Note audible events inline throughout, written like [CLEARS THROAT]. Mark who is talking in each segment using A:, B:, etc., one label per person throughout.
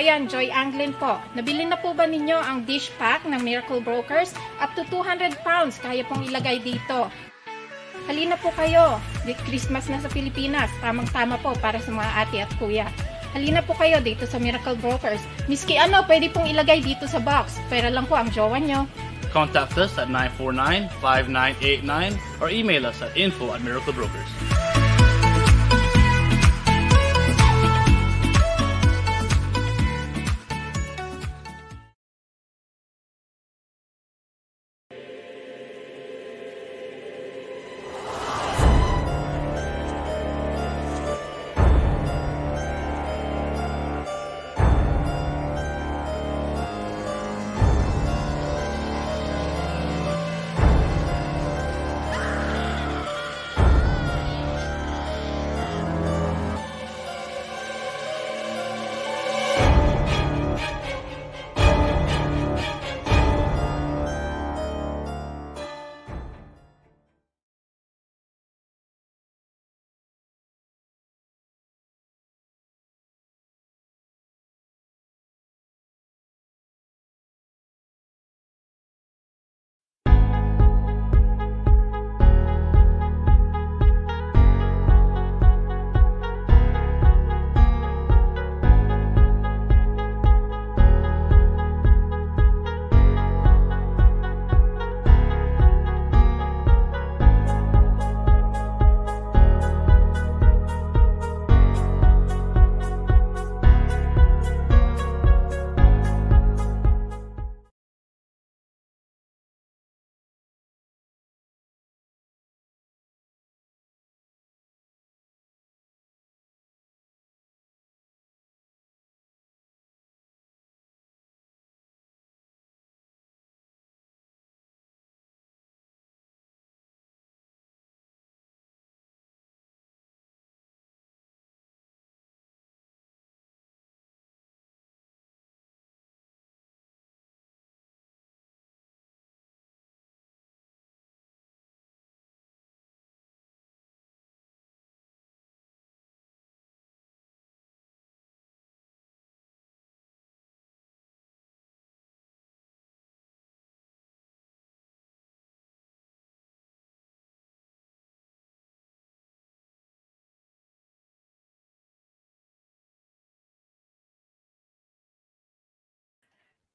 A: Kababayan, Joy Anglin po. Nabili na po ba ninyo ang dish pack ng Miracle Brokers? Up to 200 pounds kaya pong ilagay dito. Halina po kayo. Christmas na sa Pilipinas. Tamang-tama po para sa mga ate at kuya. Halina po kayo dito sa Miracle Brokers. Miski ano, pwede pong ilagay dito sa box. Pera lang po ang jowa nyo.
B: Contact us at 949-5989 or email us at info at Miracle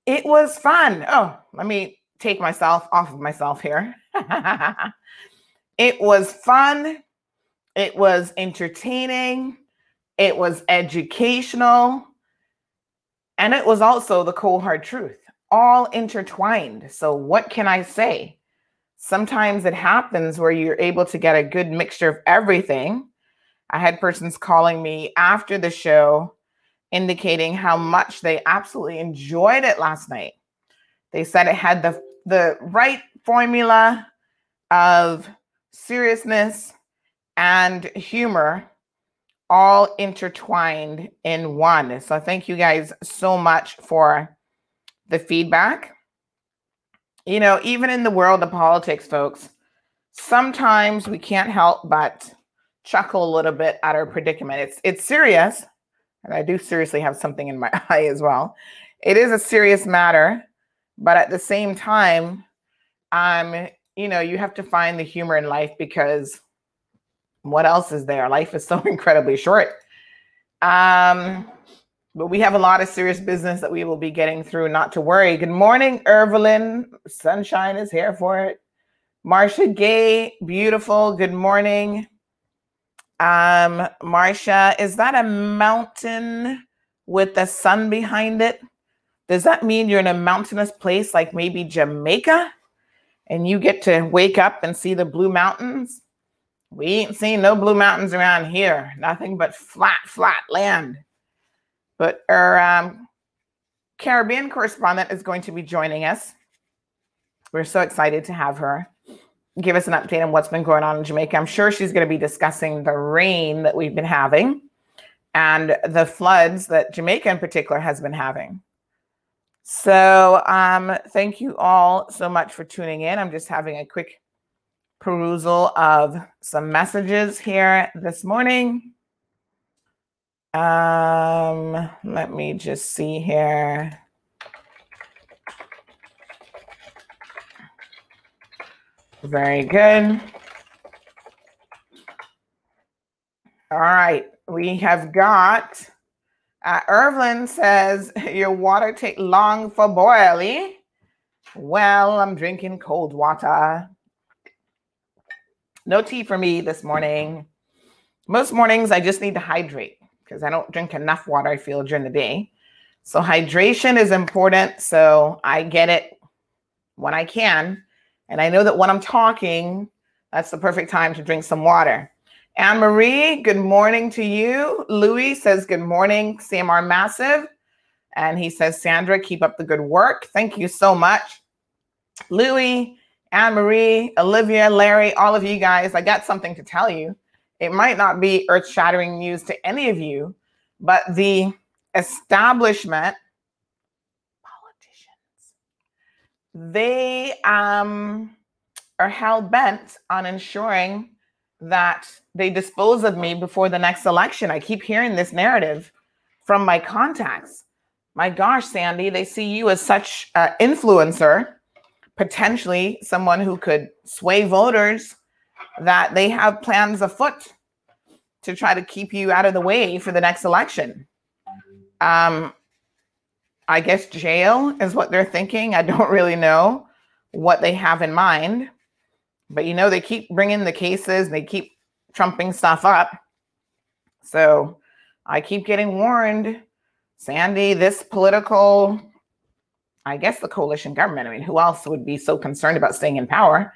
C: it was fun. Oh, let me take myself off of myself here. [LAUGHS] it was fun. It was entertaining. It was educational. And it was also the cold hard truth, all intertwined. So, what can I say? Sometimes it happens where you're able to get a good mixture of everything. I had persons calling me after the show indicating how much they absolutely enjoyed it last night. They said it had the the right formula of seriousness and humor all intertwined in one. So thank you guys so much for the feedback. You know, even in the world of politics, folks, sometimes we can't help but chuckle a little bit at our predicament. It's it's serious, and I do seriously have something in my [LAUGHS] eye as well. It is a serious matter, but at the same time, um, you know, you have to find the humor in life because what else is there? Life is [LAUGHS] so incredibly short. Um, but we have a lot of serious business that we will be getting through. Not to worry. Good morning, Evelyn. Sunshine is here for it. Marcia Gay, beautiful. Good morning. Um, Marcia, is that a mountain with the sun behind it? Does that mean you're in a mountainous place like maybe Jamaica? And you get to wake up and see the blue mountains? We ain't seen no blue mountains around here. Nothing but flat, flat land. But our um, Caribbean correspondent is going to be joining us. We're so excited to have her give us an update on what's been going on in Jamaica. I'm sure she's going to be discussing the rain that we've been having and the floods that Jamaica in particular has been having. So, um, thank you all so much for tuning in. I'm just having a quick perusal of some messages here this morning. Um, let me just see here. Very good. All right, we have got uh, Irvlin says [LAUGHS] your water take long for boiling. Well, I'm drinking cold water. No tea for me this morning. Most mornings I just need to hydrate because I don't drink enough water, I feel, during the day. So hydration is important. So I get it when I can. And I know that when I'm talking, that's the perfect time to drink some water. Anne Marie, good morning to you. Louis says, Good morning, CMR Massive. And he says, Sandra, keep up the good work. Thank you so much. Louis, Anne Marie, Olivia, Larry, all of you guys, I got something to tell you. It might not be earth shattering news to any of you, but the establishment they um, are hell bent on ensuring that they dispose of me before the next election. I keep hearing this narrative from my contacts. My gosh, Sandy, they see you as such an influencer, potentially someone who could sway voters, that they have plans afoot to try to keep you out of the way for the next election. Um, I guess jail is what they're thinking. I don't [LAUGHS] really know what they have in mind. But you know, they keep bringing the cases, they keep trumping stuff up. So I keep getting warned, Sandy, this political, I guess the coalition government, I mean, who else would be so concerned about staying in power,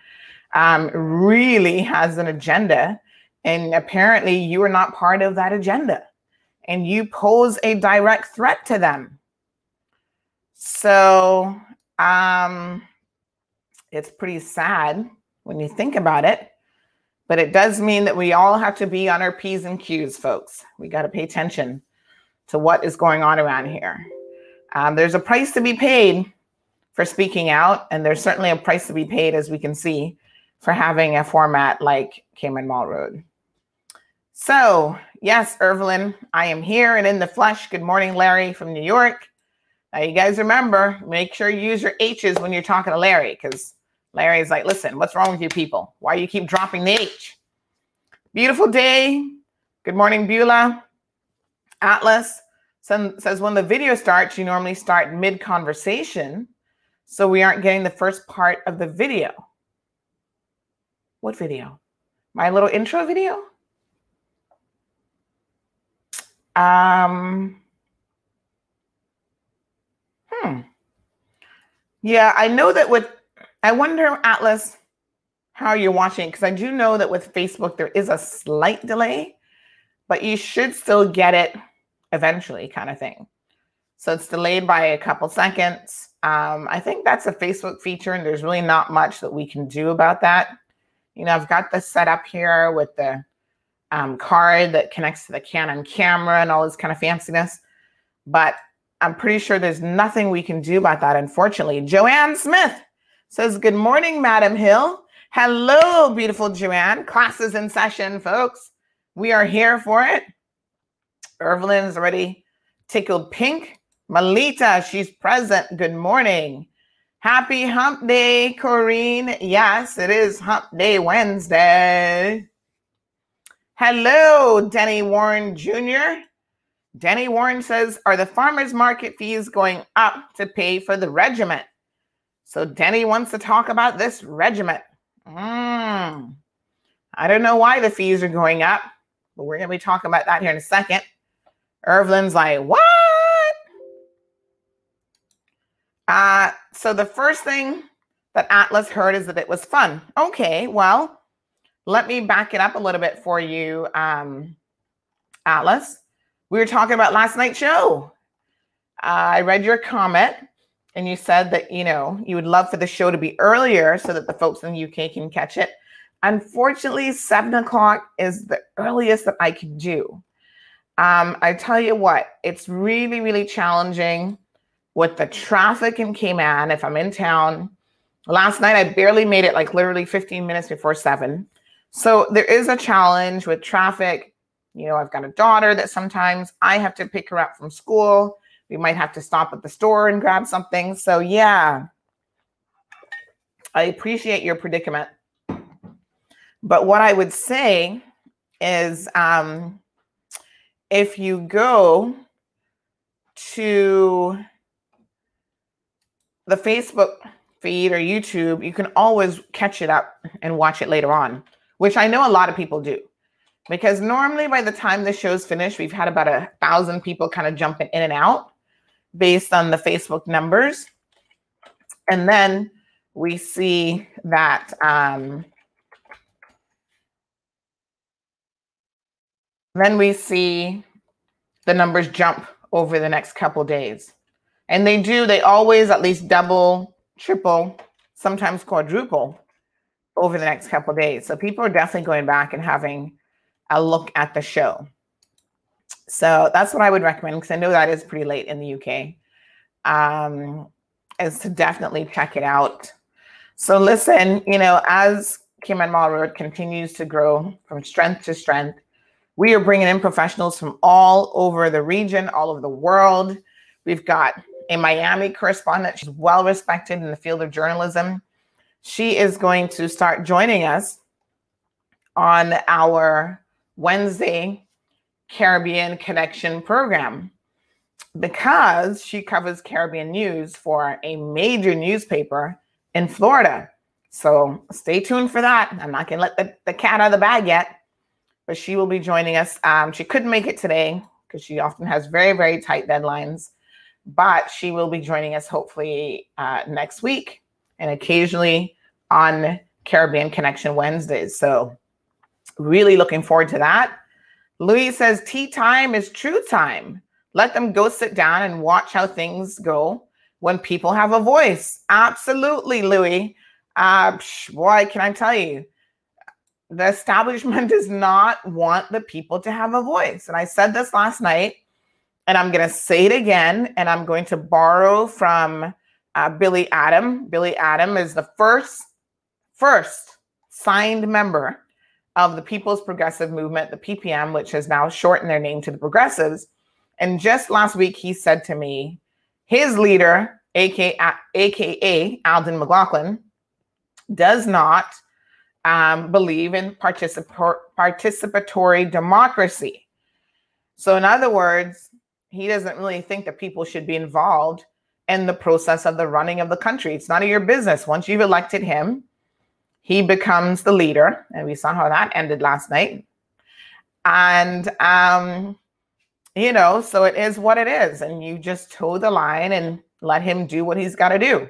C: um, really has an agenda. And apparently, you are not part of that agenda. And you pose a direct threat to them. So um, it's pretty sad when you think about it, but it does mean that we all have to be on our P's and Q's, folks. We got to pay attention to what is going on around here. Um, there's a price to be paid for speaking out, and there's certainly a price to be paid, as we can see, for having a format like Cayman Marl Road. So, yes, Irvelin, I am here and in the flesh. Good morning, Larry from New York. Now, you guys remember, make sure you use your H's when you're talking to Larry, because Larry's like, listen, what's wrong with you people? Why you keep dropping the H? Beautiful day. Good morning, Beulah. Atlas says when the video starts, you normally start mid conversation. So we aren't getting the first part of the video. What video? My little intro video? Um, hmm. Yeah, I know that with, I wonder, Atlas, how you're watching, because I do know that with Facebook, there is a slight delay, but you should still get it eventually, kind of thing. So it's delayed by a couple seconds. Um, I think that's a Facebook feature, and there's really not much that we can do about that. You know, I've got this set up here with the um, card that connects to the Canon camera and all this kind of fanciness. But I'm pretty sure there's nothing we can do about that, unfortunately. Joanne Smith says, Good morning, Madam Hill. Hello, beautiful Joanne. Classes in session, folks. We are here for it. Evelyn's already tickled pink. Malita, she's present. Good morning. Happy hump day, Corrine. Yes, it is hump day Wednesday. Hello, Denny Warren Jr. Denny Warren says, Are the farmers market fees going up to pay for the regiment? So Denny wants to talk about this regiment. Mm. I don't know why the fees are going up, but we're going to be talking about that here in a second. Irvlin's like, What? Uh, so the first thing that Atlas heard is that it was fun. Okay, well, let me back it up a little bit for you, um, Atlas. We were talking about last night's show. I read your comment, and you said that you know you would love for the show to be earlier so that the folks in the UK can catch it. Unfortunately, seven o'clock is the earliest that I can do. Um, I tell you what, it's really, really challenging with the traffic in Cayman. If I'm in town, last night I barely made it, like literally 15 minutes before seven. So there is a challenge with traffic. You know, I've got a daughter that sometimes I have to pick her up from school. We might have to stop at the store and grab something. So, yeah, I appreciate your predicament. But what I would say is um, if you go to the Facebook feed or YouTube, you can always catch it up and watch it later on which I know a lot of people do. Because normally by the time the show's finished, we've had about a thousand people kind of jumping in and out based on the Facebook numbers. And then we see that um, then we see the numbers jump over the next couple days. And they do, they always at least double, triple, sometimes quadruple over the next couple days. So people are definitely going back and having a look at the show. So that's what I would recommend because I know that is pretty late in the UK. Um, is to definitely check it out. So listen, you know, as Cayman Marl Road continues to grow from strength to strength, we are bringing in professionals from all over the region, all over the world. We've got a Miami correspondent. She's well respected in the field of journalism she is going to start joining us on our Wednesday Caribbean Connection program because she covers Caribbean news for a major newspaper in Florida. So stay tuned for that. I'm not going to let the, the cat out of the bag yet, but she will be joining us. Um, she couldn't make it today because she often has very, very tight deadlines, but she will be joining us hopefully uh, next week and occasionally on Caribbean Connection Wednesdays. So, really looking forward to that. Louis says, Tea time is true time. Let them go sit down and watch how things go when people have a voice. Absolutely, Louis. Uh, boy, can I tell you, the establishment [LAUGHS] does not want the people to have a voice. And I said this last night, and I'm going to say it again, and I'm going to borrow from uh, Billy Adam. Billy Adam is the first first signed member of the People's Progressive Movement, the PPM, which has now shortened their name to the Progressives. And just last week, he said to me, his leader, aka, AKA Alden McLaughlin, does not um, believe in particip- participatory democracy. So, in other words, he doesn't really think that people should be involved in the process of the running of the country. It's none of your business. Once you've elected him, he becomes the leader. And we saw how that ended last night. And, um, you know, so it is what it is. And you just toe the line and let him do what he's got to do.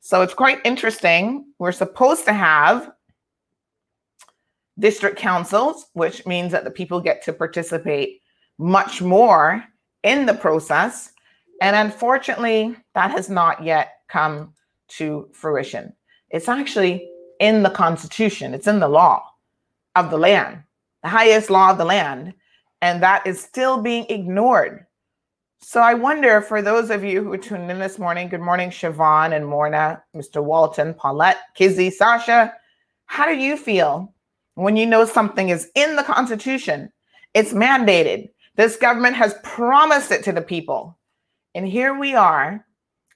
C: So it's quite interesting. We're supposed to have district councils, which means that the people get to participate much more in the process. And unfortunately, that has not yet come to fruition. It's actually in the Constitution, it's in the law of the land, the highest law of the land. And that is still being ignored. So I wonder for those of you who tuned in this morning, good morning, Siobhan and Morna, Mr. Walton, Paulette, Kizzy, Sasha. How do you feel when you know something is in the Constitution? It's mandated. This government has promised it to the people. And here we are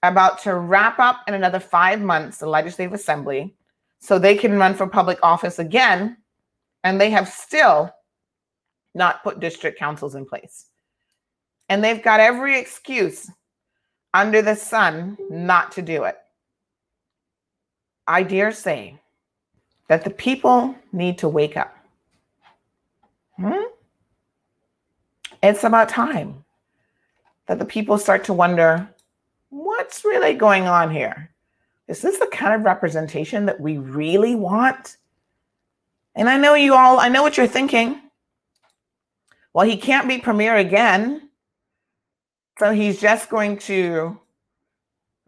C: about to wrap up in another five months the Legislative Assembly so they can run for public office again. And they have still not put district councils in place. And they've got every excuse under the sun not to do it. I dare say that the people need to wake up. Hmm? It's about time that the people start to wonder what's really going on here? Is this the kind of representation that we really want? And I know you all, I know what you're thinking. Well, he can't be premier again. So he's just going to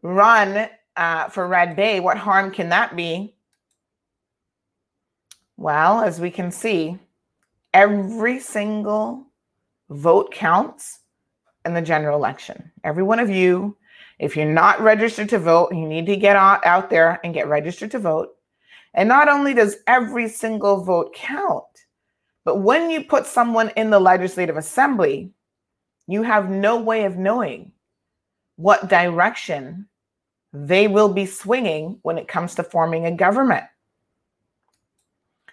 C: run uh, for Red Bay. What harm can that be? Well, as we can see, every single vote counts in the general election. Every one of you, if you're not registered to vote, you need to get out, there and get registered to vote. And not only does every single vote count, but when you put someone in the legislative assembly, you have no way of knowing what direction they will be swinging when it comes to forming a government.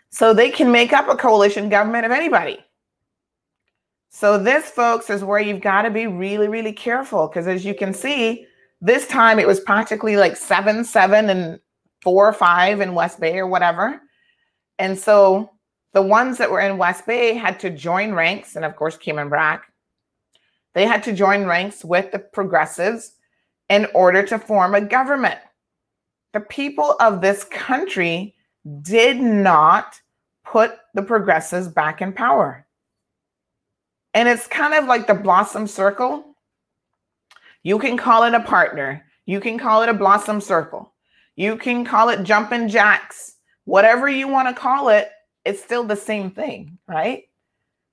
C: So they can make up a coalition government of anybody. So this, folks, is where you've got to be really, really careful because as you can see, this time it was practically like seven, seven, and four or five in West Bay or whatever. And so the ones that were in West Bay had to join ranks, and of course, Cayman Brac, they had to join ranks with the progressives in order to form a government. The people of this country did not put the progressives back in power. And it's kind of like the blossom circle. You can call it a partner. You can call it a blossom circle. You can call it jumping jacks. Whatever you want to call it, it's still the same thing, right?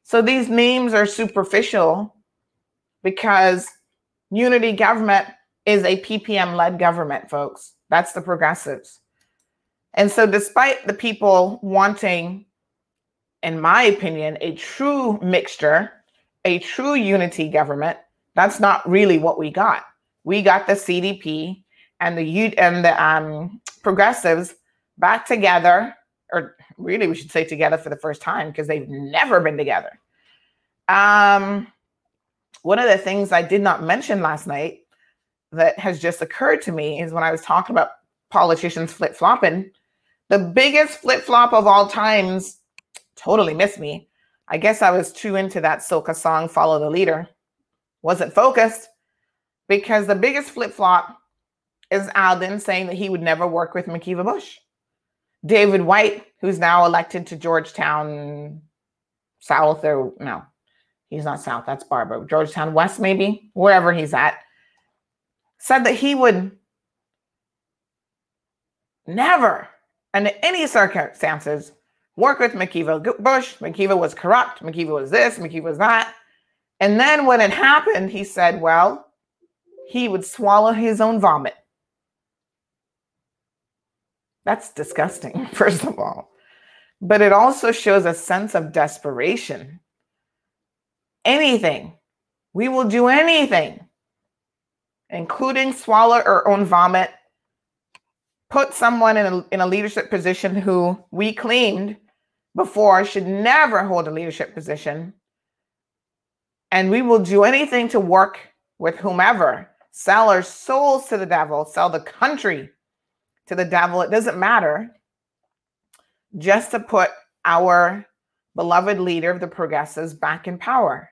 C: So these names are superficial because unity government is a PPM led government, folks. That's the progressives. And so, despite the people wanting, in my opinion, a true mixture a true unity government, that's not really what we got. We got the CDP and the U and the um, progressives back together, or really we should say together for the first time because they've never been together. Um, one of the things I did not mention last night that has just occurred to me is when I was talking about politicians flip flopping, the biggest flip flop of all times totally missed me I guess I was too into that Soca song, Follow the Leader. Wasn't focused because the biggest flip flop is Alden saying that he would never work with McKeeva Bush. David Wight, who's now elected to Georgetown South, or no, he's not South, that's Barbara, Georgetown West, maybe, wherever he's at, said that he would never, under any circumstances, work with McKeeva Bush. McKeeva was corrupt. McKeeva was this. McKeeva was that. And then when it happened, he said, well, he would swallow his own vomit. That's disgusting, [LAUGHS] first of all. But it also shows a sense of desperation. Anything. We will do anything, including swallow our own vomit, put someone in a, in a leadership position who we claimed before should never hold a leadership position And we will do anything to work with whomever, sell our souls to the devil, sell the country to the devil. It doesn't matter. Just to put our beloved leader of the progressives back in power.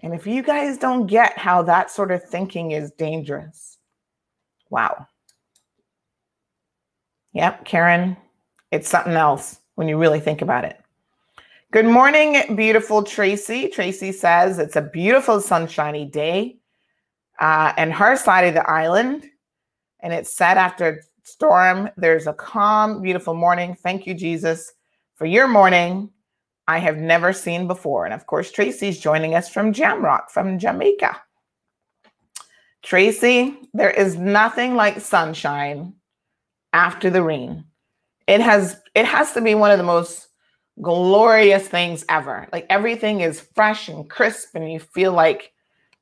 C: And if you guys don't get how that sort of thinking is dangerous, wow. Yep, Karen, it's something else when you really think about it. Good morning, beautiful Tracy. Tracy says it's a beautiful sunshiny day uh, and her side of the island. And it's set after storm. There's a calm, beautiful morning. Thank you, Jesus, for your morning I have never seen before. And of course, Tracy's joining us from Jamrock, from Jamaica. Tracy, there is nothing like sunshine after the rain. It has it has to be one of the most glorious things ever. Like everything is fresh and crisp and you feel like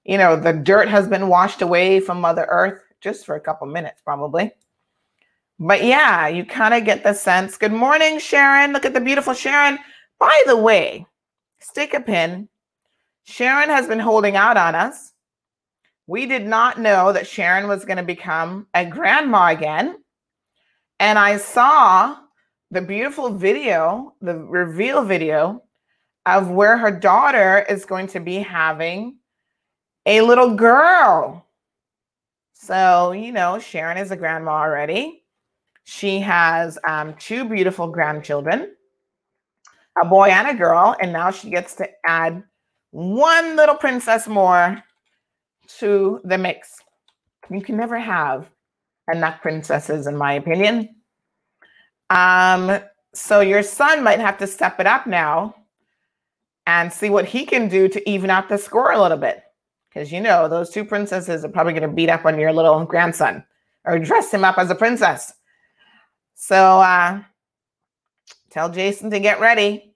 C: you know the dirt has been washed away from mother earth just for a couple minutes probably. But yeah, you kind of get the sense. Good morning, Sharon. Look at the beautiful Sharon. By the way, stick a pin. Sharon has been holding out on us. We did not know that Sharon was going to become a grandma again. And I saw the beautiful video, the reveal video of where her daughter is going to be having a little girl. So, you know, Sharon is a grandma already. She has um, two beautiful grandchildren a boy and a girl, and now she gets to add one little princess more to the mix. You can never have enough princesses, in my opinion. Um, so your son might have to step it up now and see what he can do to even out the score a little bit. Because you know, those two princesses are probably going to beat up on your little grandson or dress him up as a princess. So uh, Tell Jason to get ready.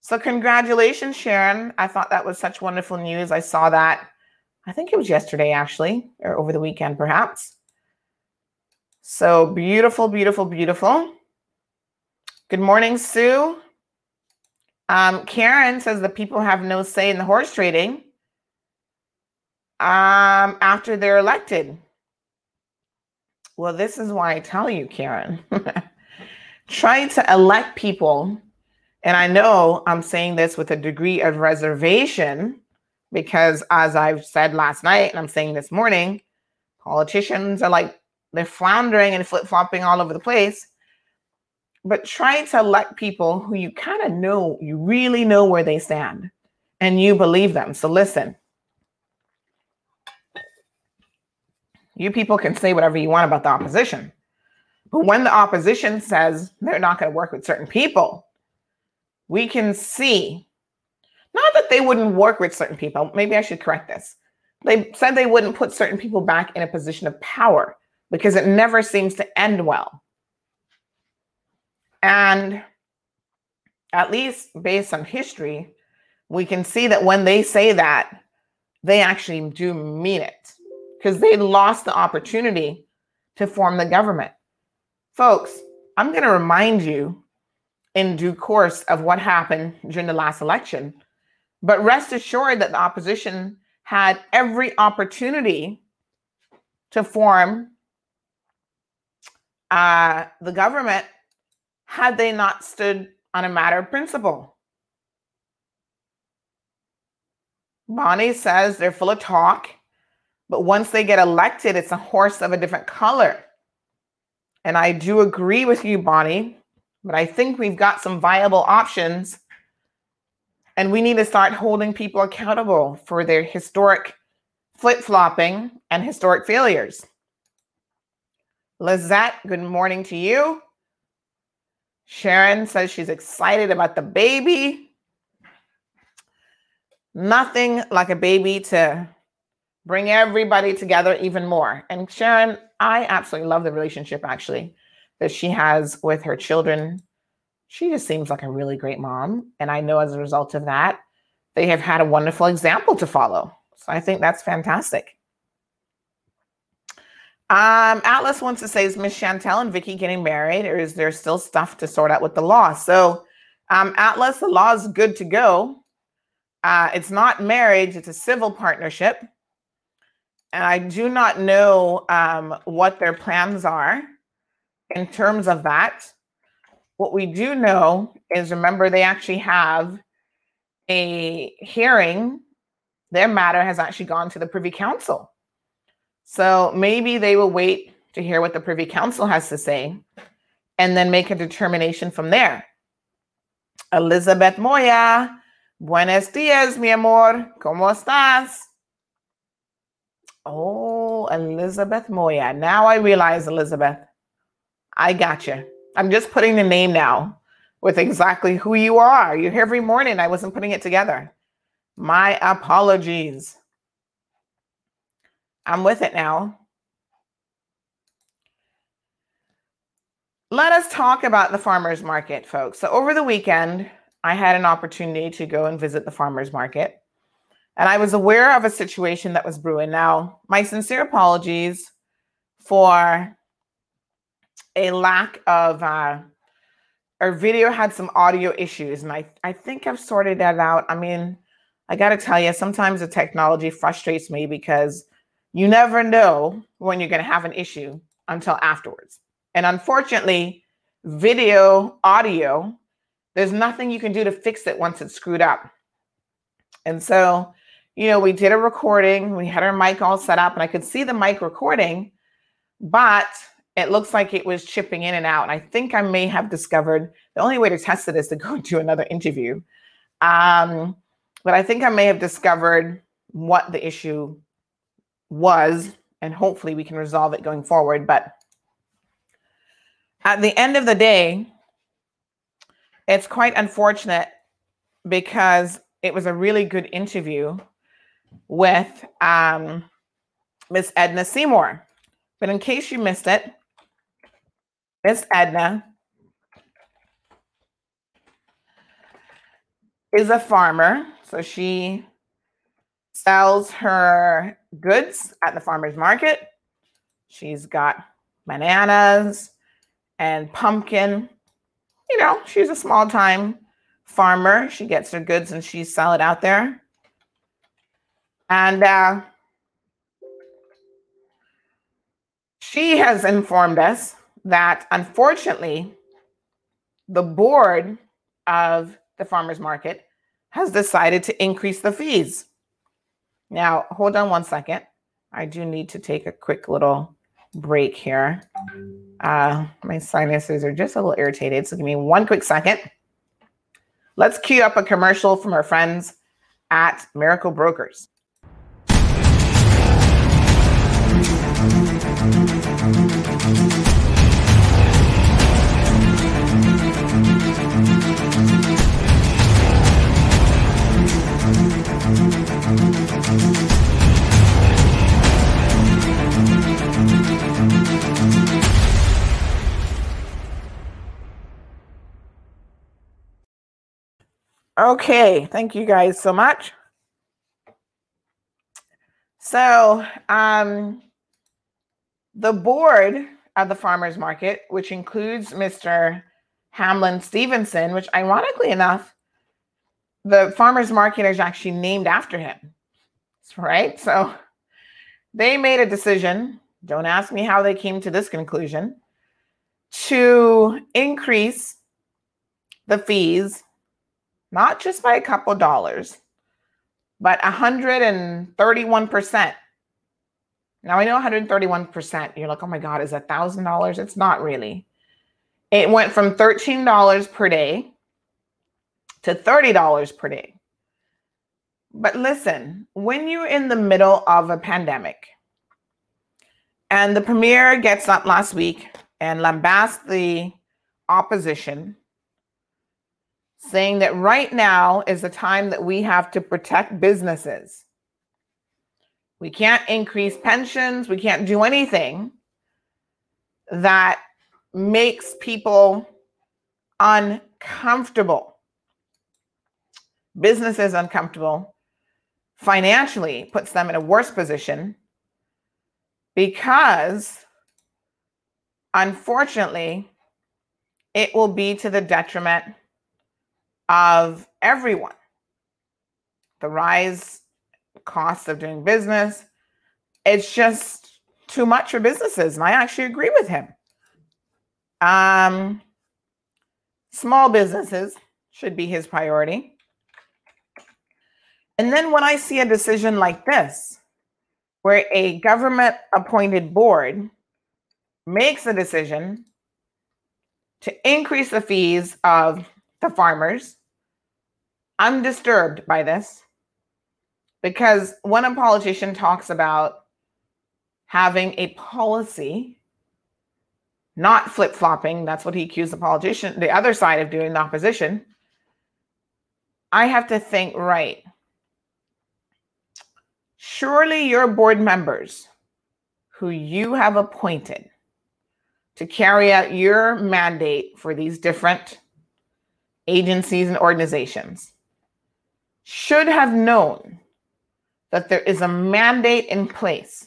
C: So, congratulations, Sharon. I thought that was such wonderful news. I saw that, I think it was yesterday, actually, or over the weekend, perhaps. So, beautiful, beautiful, beautiful. Good morning, Sue. Um, Karen says the people have no say in the horse trading um, after they're elected. Well, this is why I tell you, Karen. [LAUGHS] trying to elect people, and I know I'm saying this with a degree of reservation because, as I've said last night, and I'm saying this morning, politicians are like they're floundering and flip flopping all over the place. But trying to elect people who you kind of know, you really know where they stand and you believe them. So listen, you people can say whatever you want about the opposition. But when the opposition says they're not going to work with certain people, we can see not that they wouldn't work with certain people. Maybe I should correct this. They said they wouldn't put certain people back in a position of power because it never seems to end well. And at least based on history, we can see that when they say that, they actually do mean it because they lost the opportunity to form the government. Folks, I'm going to remind you in due course of what happened during the last election. But rest assured that the opposition had every opportunity to form uh, the government had they not stood on a matter of principle. Bonnie says they're full of talk, but once they get elected, it's a horse of a different color. And I do agree with you, Bonnie, but I think we've got some viable options. And we need to start holding people accountable for their historic flip flopping and historic failures. Lizette, good morning to you. Sharon says she's excited about the baby. Nothing like a baby to bring everybody together even more. And Sharon, I absolutely love the relationship actually that she has with her children. She just seems like a really great mom. And I know as a result of that, they have had a wonderful example to follow. So I think that's fantastic. Um, Atlas wants to say, is Miss Chantel and Vicky getting married, or is there still stuff to sort out with the law? So, um, Atlas, the law is good to go. Uh, it's not marriage, it's a civil partnership. And I do not know um, what their plans are in terms of that. What we do know is remember, they actually have a hearing. Their matter has actually gone to the Privy Council. So maybe they will wait to hear what the Privy Council has to say and then make a determination from there. Elizabeth Moya, buenos dias, mi amor. ¿Cómo estás? Oh, Elizabeth Moya. Now I realize, Elizabeth, I got you. I'm just putting the name now with exactly who you are. You're here every morning. I wasn't putting it together. My apologies. I'm with it now. Let us talk about the farmers market, folks. So, over the weekend, I had an opportunity to go and visit the farmers market. And I was aware of a situation that was brewing. Now, my sincere apologies for a lack of, uh, our video had some audio issues, and I, I think I've sorted that out. I mean, I got to tell you, sometimes the technology frustrates me because you never know when you're going to have an issue until afterwards. And unfortunately, video, audio, there's nothing you can do to fix it once it's screwed up. And so, you know, we did a recording, we had our mic all set up, and I could see the mic recording, but it looks like it was chipping in and out. And I think I may have discovered the only way to test it is to go [LAUGHS] do another interview. Um, but I think I may have discovered what the issue was, and hopefully we can resolve it going forward. But at the end of the day, it's quite unfortunate because it was a really good interview with um, Miss Edna Seymour. But in case you missed it, Miss Edna is a farmer. So she sells her goods at the farmer's market. She's got bananas, and pumpkin. You know, she's a small time farmer. She gets her goods and she sell it out there. And uh, she has informed us that unfortunately, the board of the farmers market has decided to increase the fees. Now, hold on one second. I do need to take a quick little break here. Uh, my sinuses are just a little irritated. So give me one quick second. Let's cue up a commercial from our friends at Miracle Brokers. Okay, thank you guys so much. So, um, the board of the farmers market, which includes Mr. Hamlin Stevenson, which ironically enough, the farmers market is actually named after him, right? So, they made a decision. Don't ask me how they came to this conclusion to increase the fees not just by a couple dollars, but 131%. Now I know 131%. You're like, oh my God, is thousand dollars? It's not really. It went from $13 per day to $30 per day. But listen, when you're in the middle of a pandemic, and the premier gets up last week and lambasts the opposition saying that right now is the time that we have to protect businesses. We can't increase pensions, we can't do anything that makes people uncomfortable. Businesses uncomfortable financially puts them in a worse position because unfortunately it will be to the detriment of everyone. the rise cost of doing business. It's just too much for businesses. And I actually agree with him. Um, small businesses should be his priority. And then when I see a decision like this, where a government appointed board makes a decision to increase the fees of the farmers, I'm disturbed by this because when a politician talks about having a policy, not flip flopping, that's what he accused the politician, the other side of doing, the opposition. I have to think, right. Surely your board members who you have appointed to carry out your mandate for these different agencies and organizations should have known that there is a mandate in place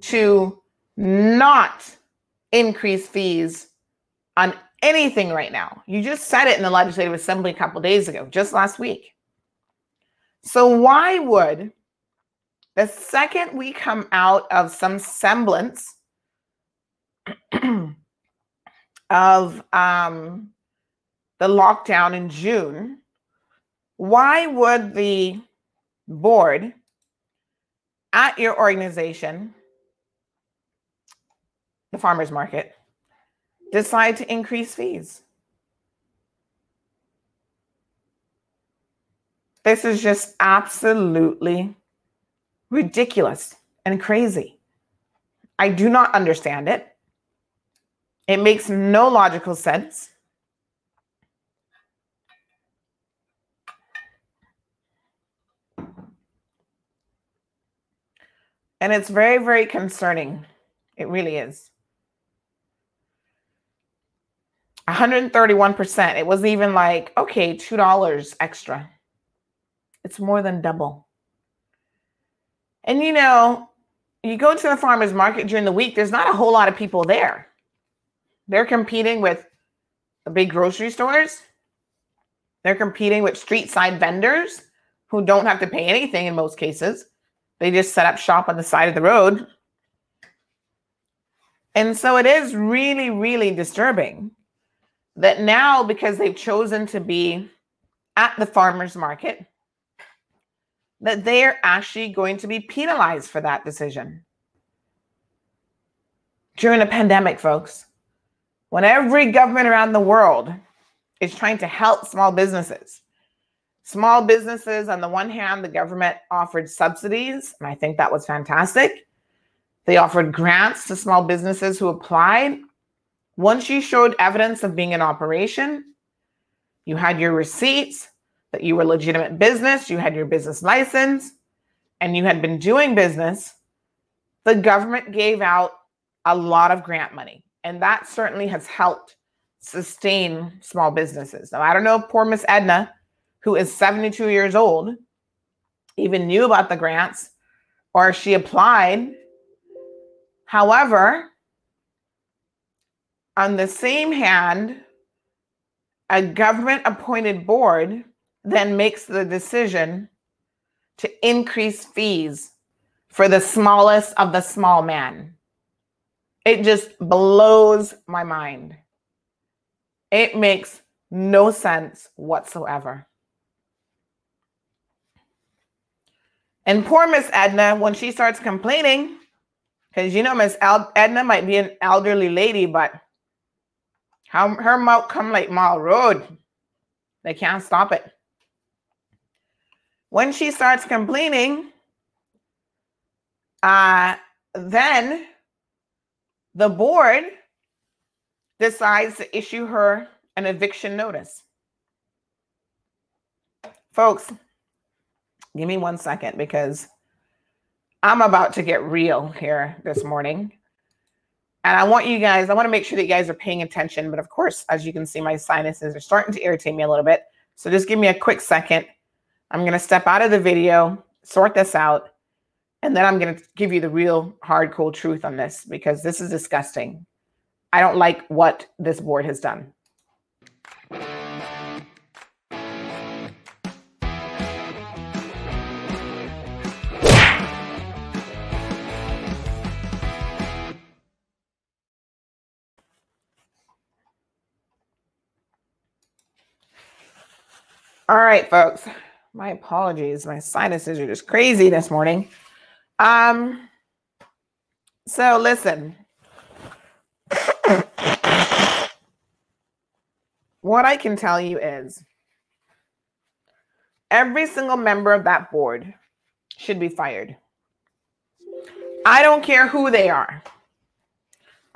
C: to not increase fees on anything right now. You just said it in the Legislative Assembly a couple days ago, just last week. So, why would the second we come out of some semblance [CLEARS THROAT] of um, the lockdown in June, why would the board at your organization, the farmers market, decide to increase fees? This is just absolutely ridiculous and crazy. I do not understand it. It makes no logical sense. And it's very, very concerning. It really is. 131%. It was even like, okay, $2 extra. It's more than double. And you know, you go to the farmer's market during the week, there's not a whole lot of people there. They're competing with the big grocery stores. They're competing with street side vendors who don't have to pay anything in most cases. They just set up shop on the side of the road. And so it is really, really disturbing that now, because they've chosen to be at the farmer's market, that they're actually going to be penalized for that decision. During a pandemic, folks, when every government around the world is trying to help small businesses, Small businesses, on the one hand, the government offered subsidies, and I think that was fantastic. They offered grants to small businesses who applied. Once you showed evidence of being in operation, you had your receipts that you were legitimate business, you had your business license, and you had been doing business, the government gave out a lot of grant money. And that certainly has helped sustain small businesses. Now, I don't know, if poor Miss Edna who is 72 years old, even knew about the grants or she applied. However, on the same hand, a government appointed board then makes the decision to increase fees for the smallest of the small man. It just blows my mind. It makes no sense whatsoever. And poor Miss Edna, when she starts complaining, because you know Miss Edna might be an elderly lady, but how her mouth come like Marl Road. They can't stop it. When she starts complaining, uh, then the board decides to issue her an eviction notice. Folks, Give me one second because I'm about to get real here this morning. And I want you guys, I want to make sure that you guys are paying attention. But of course, as you can see, my sinuses are starting to irritate me a little bit. So just give me a quick second. I'm going to step out of the video, sort this out, and then I'm going to give you the real hard, cold truth on this because this is disgusting. I don't like what this board has done. All right, folks. My apologies. My sinuses are just crazy this morning. Um, so listen. what I can tell you is every single member of that board should be fired. I don't care who they are.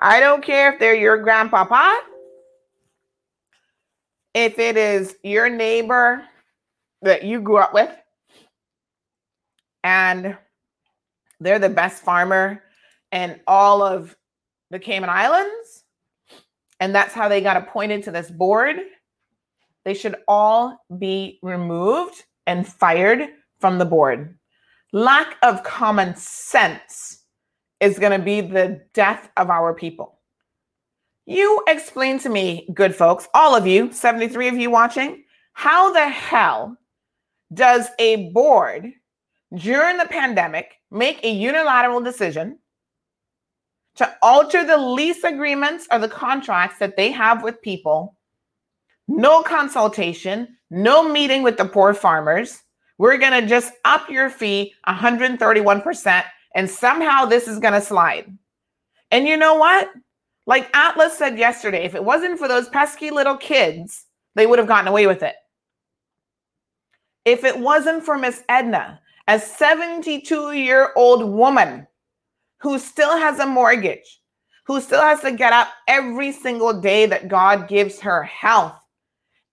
C: I don't care if they're your grandpapa, if it is your neighbor that you grew up with, and they're the best farmer in all of the Cayman Islands, and that's how they got appointed to this board. They should all be removed and fired from the board. Lack of common sense is going to be the death of our people. You explain to me, good folks, all of you, 73 of you watching, how the hell does a board during the pandemic make a unilateral decision to alter the lease agreements or the contracts that they have with people? No consultation, no meeting with the poor farmers. We're going to just up your fee 131%, and somehow this is going to slide. And you know what? Like Atlas said yesterday, if it wasn't for those pesky little kids, they would have gotten away with it. If it wasn't for Miss Edna, a 72 year old woman who still has a mortgage, who still has to get up every single day that God gives her health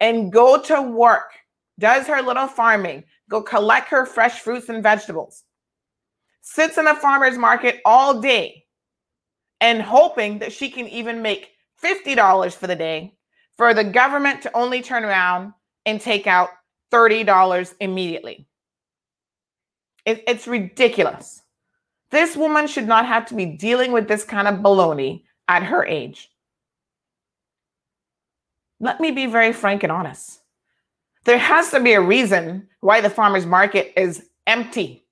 C: and go to work, does her little farming, go collect her fresh fruits and vegetables, sits in the farmer's market all day and hoping that she can even make $50 for the day for the government to only turn around and take out $30 immediately. It, it's ridiculous. This woman should not have to be dealing with this kind of baloney at her age. Let me be very frank and honest. There has to be a reason why the farmer's market is empty.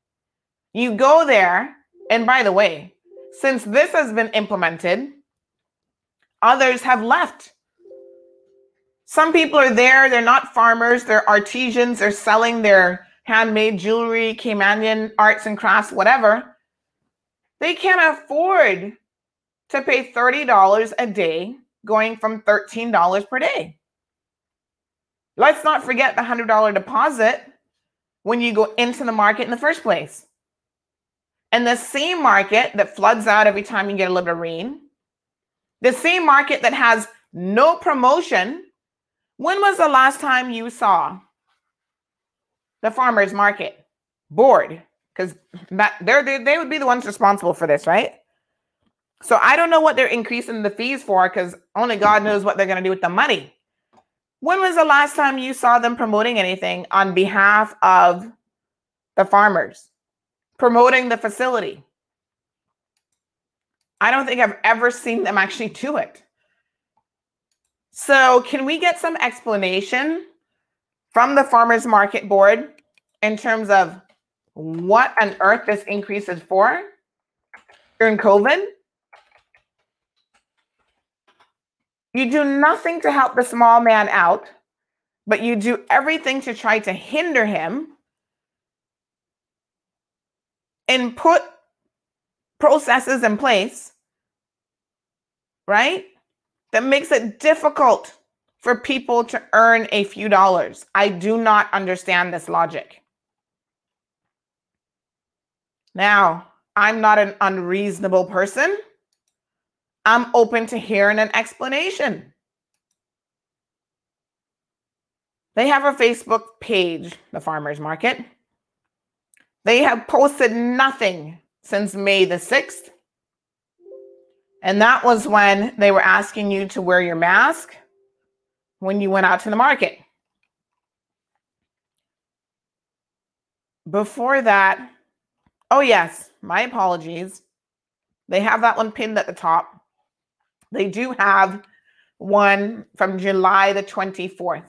C: You go there, and by the way, since this has been implemented, others have left. Some people are there, they're not farmers, they're artisans, they're selling their handmade jewelry, Caymanian arts and crafts, whatever. They can't afford to pay $30 a day, going from $13 per day. Let's not forget the $100 deposit when you go into the market in the first place. And the same market that floods out every time you get a little bit of rain, the same market that has no promotion. When was the last time you saw the farmers market board? Because they they would be the ones responsible for this, right? So I don't know what they're increasing the fees for because only God knows what they're going to do with the money. When was the last time you saw them promoting anything on behalf of the farmers? Promoting the facility? I don't think I've ever seen them actually do it. So, can we get some explanation from the farmers market board in terms of what on earth this increase is for during COVID? You do nothing to help the small man out, but you do everything to try to hinder him and put processes in place, right? That makes it difficult for people to earn a few dollars. I do not understand this logic. Now, I'm not an unreasonable person. I'm open to hearing an explanation. They have a Facebook page, the Farmers Market. They have posted nothing since May the 6th. And that was when they were asking you to wear your mask when you went out to the market. Before that, oh, yes, my apologies. They have that one pinned at the top. They do have one from July the 24th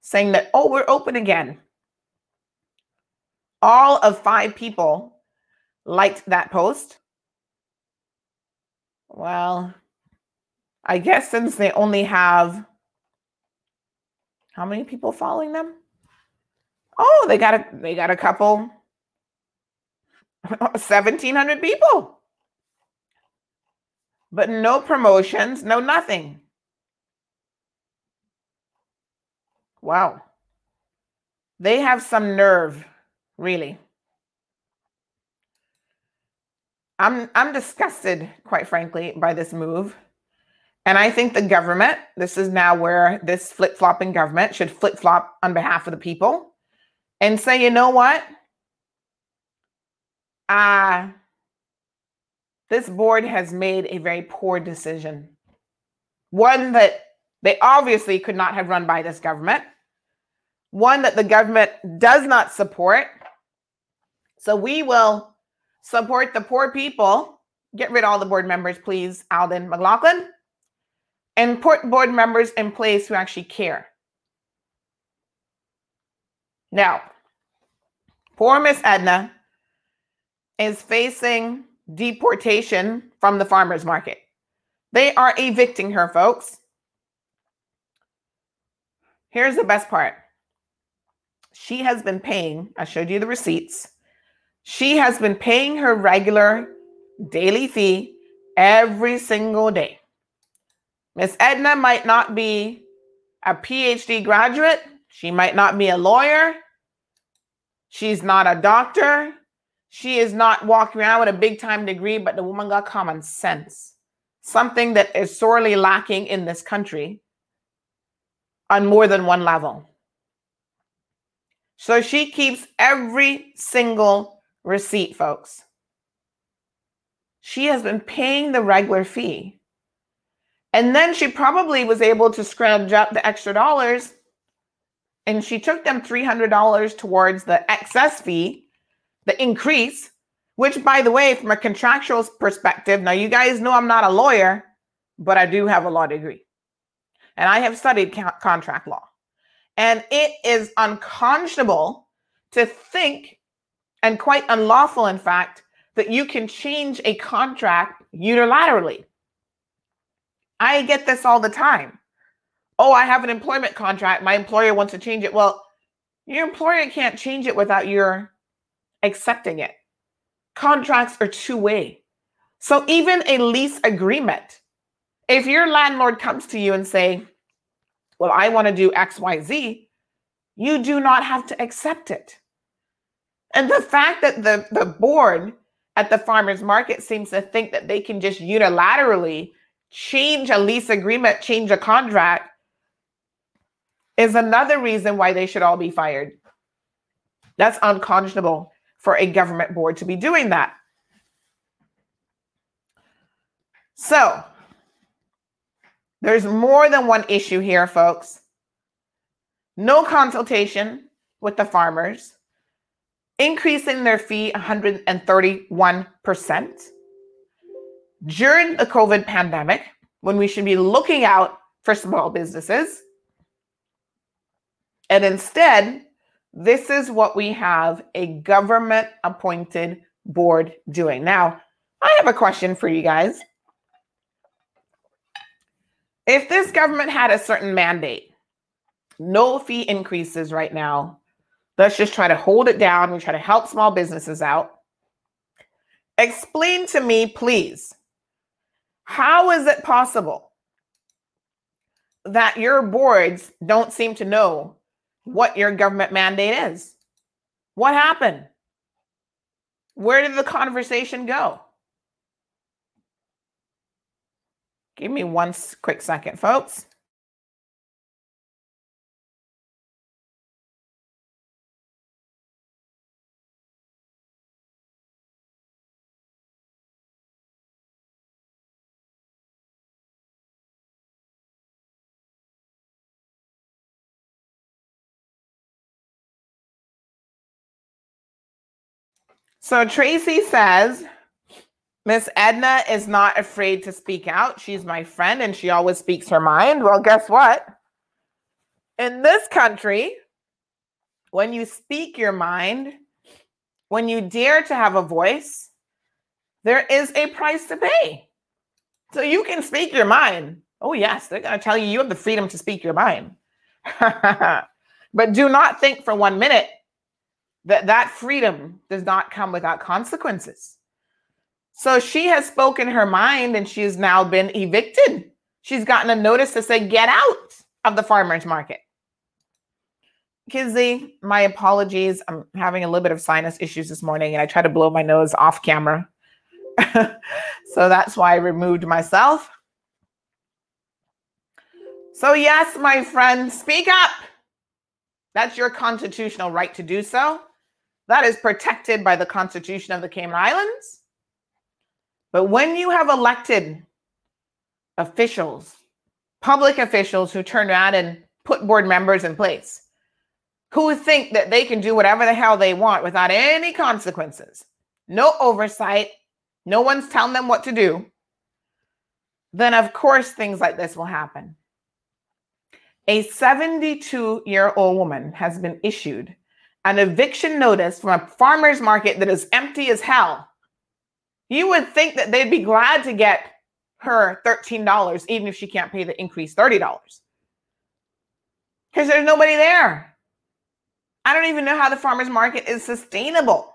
C: saying that, oh, we're open again. All of five people liked that post. Well, I guess since they only have how many people following them? Oh, they got a they got a couple [LAUGHS] 1700 people. But no promotions, no nothing. Wow. They have some nerve, really. I'm I'm disgusted, quite frankly, by this move. And I think the government, this is now where this flip-flopping government should flip-flop on behalf of the people and say, you know what? Uh, this board has made a very poor decision. One that they obviously could not have run by this government. One that the government does not support. So we will support the poor people. Get rid of all the board members, please, Alden McLaughlin. And put board members in place who actually care. Now, poor Miss Edna is facing deportation from the farmers market. They are evicting her, folks. Here's the best part. She has been paying, I showed you the receipts. She has been paying her regular daily fee every single day. Miss Edna might not be a PhD graduate. She might not be a lawyer. She's not a doctor. She is not walking around with a big time degree, but the woman got common sense. Something that is sorely lacking in this country on more than one level. So she keeps every single receipt, folks. She has been paying the regular fee. And then she probably was able to scrounge up the extra dollars. And she took them $300 towards the excess fee the increase, which, by the way, from a contractual perspective, now you guys know I'm not a lawyer, but I do have a law degree. And I have studied contract law. And it is unconscionable to think, and quite unlawful, in fact, that you can change a contract unilaterally. I get this all the time. Oh, I have an employment contract. My employer wants to change it. Well, your employer can't change it without your accepting it. Contracts are two way. So even a lease agreement, if your landlord comes to you and say, well, I want to do X, Y, Z, you do not have to accept it. And the fact that the, the board at the farmers market seems to think that they can just unilaterally change a lease agreement, change a contract, is another reason why they should all be fired. That's unconscionable for a government board to be doing that. So, there's more than one issue here, folks. No consultation with the farmers, increasing their fee 131% during the COVID pandemic, when we should be looking out for small businesses. And instead, this is what we have a government appointed board doing. Now, I have a question for you guys. If this government had a certain mandate, no fee increases right now, let's just try to hold it down. We try to help small businesses out. Explain to me, please, how is it possible that your boards don't seem to know what your government mandate is. What happened? Where did the conversation go? Give me one quick second, folks. So Tracy says, Miss Edna is not afraid to speak out. She's my friend and she always speaks her mind. Well, guess what? In this country, when you speak your mind, when you dare to have a voice, there is a price to pay. So you can speak your mind. Oh, yes, they're going to tell you you have the freedom to speak your mind. [LAUGHS] but do not think for one minute that that freedom does not come without consequences. So she has spoken her mind and she has now been evicted. She's gotten a notice to say, get out of the farmer's market. Kizzy, my apologies. I'm having a little bit of sinus issues this morning and I try to blow my nose off camera. [LAUGHS] so that's why I removed myself. So, yes, my friend, speak up. That's your constitutional right to do so. That is protected by the Constitution of the Cayman Islands. But when you have elected officials, public officials who turn around and put board members in place, who think that they can do whatever the hell they want without any consequences, no oversight, no one's telling them what to do, then of course things like this will happen. A 72 year old woman has been issued an eviction notice from a farmer's market that is empty as hell. You would think that they'd be glad to get her $13, even if she can't pay the increased $30. Because there's nobody there. I don't even know how the farmer's market is sustainable.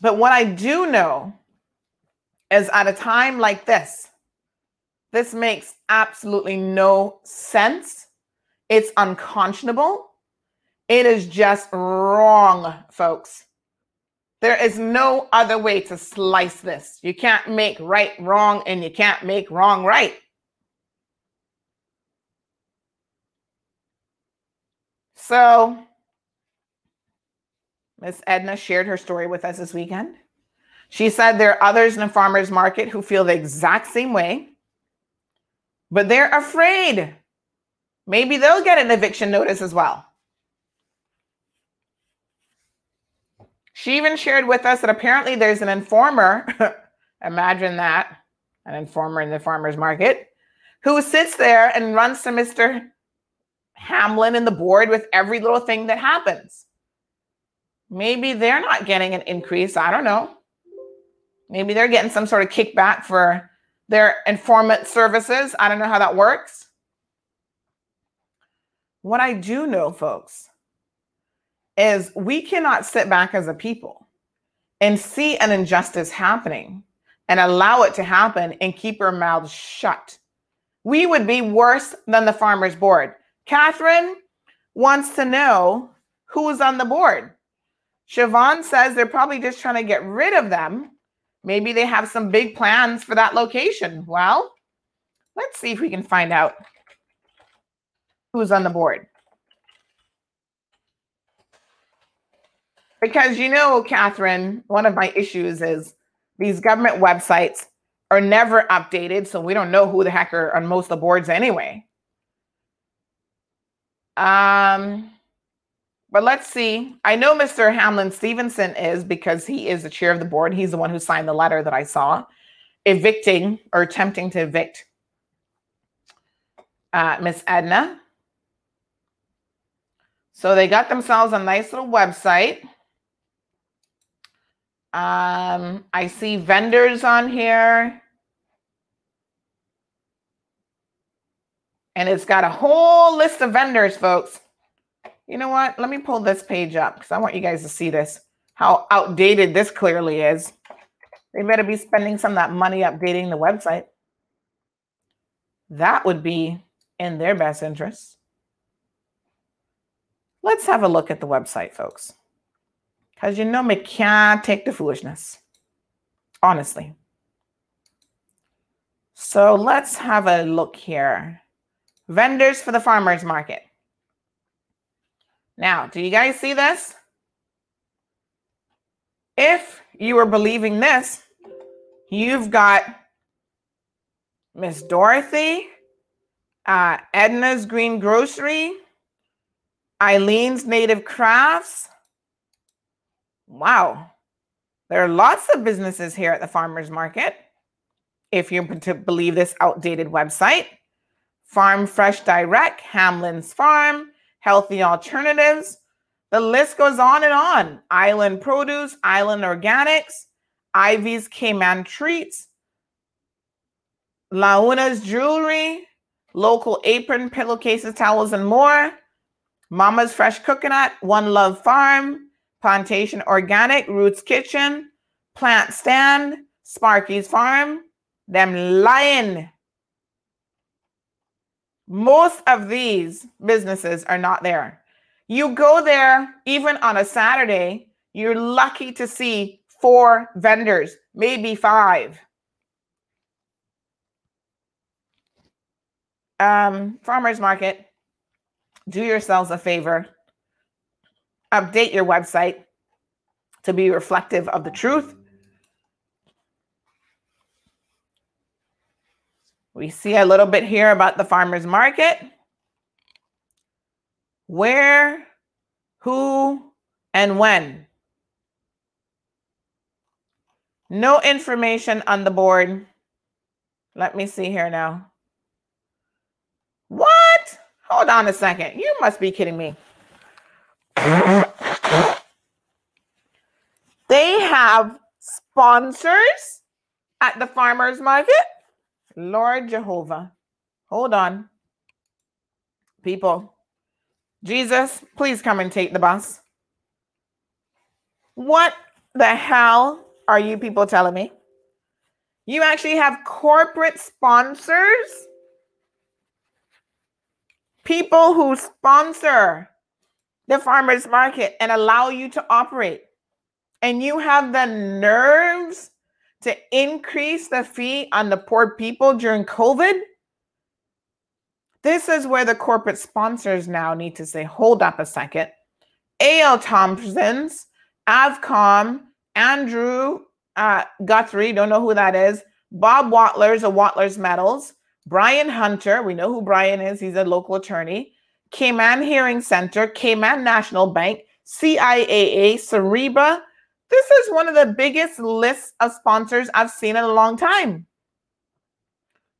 C: But what I do know is at a time like this, this makes absolutely no sense. It's unconscionable. It is just wrong, folks. There is no other way to slice this. You can't make right wrong and you can't make wrong right. So, Miss Edna shared her story with us this weekend. She said there are others in the farmers market who feel the exact same way, but they're afraid. Maybe they'll get an eviction notice as well. She even shared with us that apparently there's an informer, [LAUGHS] imagine that, an informer in the farmer's market, who sits there and runs to Mr. Hamlin and the board with every little thing that happens. Maybe they're not getting an increase. I don't know. Maybe they're getting some sort of kickback for their informant services. I don't know how that works. What I do know, folks, is we cannot sit back as a people and see an injustice happening and allow it to happen and keep our mouths shut. We would be worse than the farmers board. Catherine wants to know who's on the board. Siobhan says they're probably just trying to get rid of them. Maybe they have some big plans for that location. Well, let's see if we can find out who's on the board. Because you know, Catherine, one of my issues is these government websites are never updated, so we don't know who the heck are on most of the boards anyway. Um, but let's see. I know Mr. Hamlin Stevenson is because he is the chair of the board. He's the one who signed the letter that I saw evicting or attempting to evict uh, Miss Edna. So they got themselves a nice little website. Um, I see vendors on here. And it's got a whole list of vendors, folks. You know what? Let me pull this page up because I want you guys to see this, how outdated this clearly is. They better be spending some of that money updating the website. That would be in their best interest. Let's have a look at the website, folks. Because you know me can't take the foolishness. Honestly. So let's have a look here. Vendors for the farmers market. Now, do you guys see this? If you are believing this, you've got Miss Dorothy, uh, Edna's Green Grocery, Eileen's Native Crafts. Wow. There are lots of businesses here at the farmers market. If you're to believe this outdated website, Farm Fresh Direct, Hamlin's Farm, Healthy Alternatives. The list goes on and on. Island Produce, Island Organics, Ivy's Cayman Treats, Launa's Jewelry, Local Apron, Pillowcases, Towels, and more. Mama's Fresh Coconut, One Love Farm, Plantation Organic, Roots Kitchen, Plant Stand, Sparky's Farm, them lion. Most of these businesses are not there. You go there even on a Saturday, you're lucky to see four vendors, maybe five. Um, farmers market, do yourselves a favor. Update your website to be reflective of the truth. We see a little bit here about the farmers market. Where, who, and when. No information on the board. Let me see here now. Hold on a second. You must be kidding me. They have sponsors at the farmers market. Lord Jehovah. Hold on. People, Jesus, please come and take the bus. What the hell are you people telling me? You actually have corporate sponsors? People who sponsor the farmers market and allow you to operate. And you have the nerves to increase the fee on the poor people during COVID? This is where the corporate sponsors now need to say, hold up a second. A.L. Thompson's, Avcom, Andrew uh, Guthrie, don't know who that is, Bob Wattler's of Wattler's Metals, Brian Hunter, we know who Brian is, he's a local attorney, Cayman Hearing Center, Cayman National Bank, CIAA, Cereba. This is one of the biggest lists of sponsors I've seen in a long time.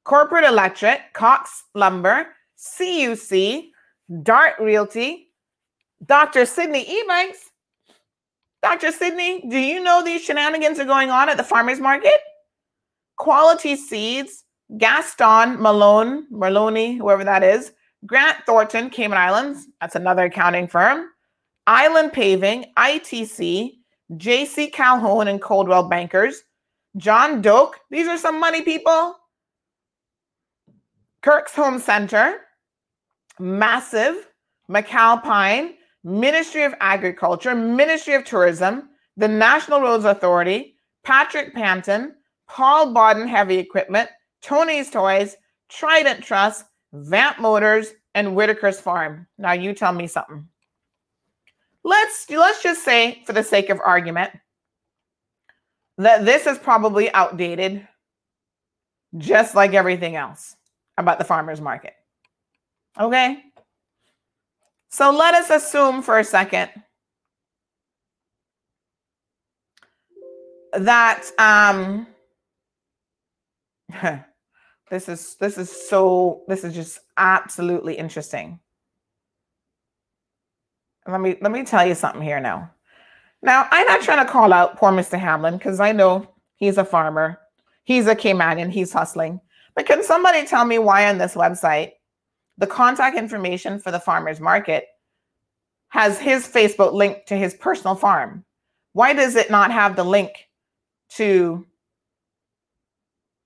C: Corporate Electric, Cox Lumber, CUC, Dart Realty, Dr. Sydney Ebanks. Dr. Sydney, do you know these shenanigans are going on at the farmers market? Quality Seeds, Gaston Malone, Maloney, whoever that is, Grant Thornton, Cayman Islands, that's another accounting firm, Island Paving, ITC, JC Calhoun and Coldwell Bankers, John Doak, these are some money people. Kirk's Home Center, Massive, McAlpine, Ministry of Agriculture, Ministry of Tourism, the National Roads Authority, Patrick Panton, Paul Bodden Heavy Equipment, Tony's Toys, Trident Trust, Vamp Motors, and Whitaker's Farm. Now you tell me something. Let's let's just say, for the sake of argument, that this is probably outdated, just like everything else about the farmers market. Okay. So let us assume for a second that um [LAUGHS] this is this is so this is just absolutely interesting. Let me let me tell you something here now. Now, I'm not trying to call out poor Mr. Hamlin because I know he's a farmer. He's a Caymanian, he's hustling. But can somebody tell me why on this website the contact information for the farmer's market has his Facebook link to his personal farm? Why does it not have the link to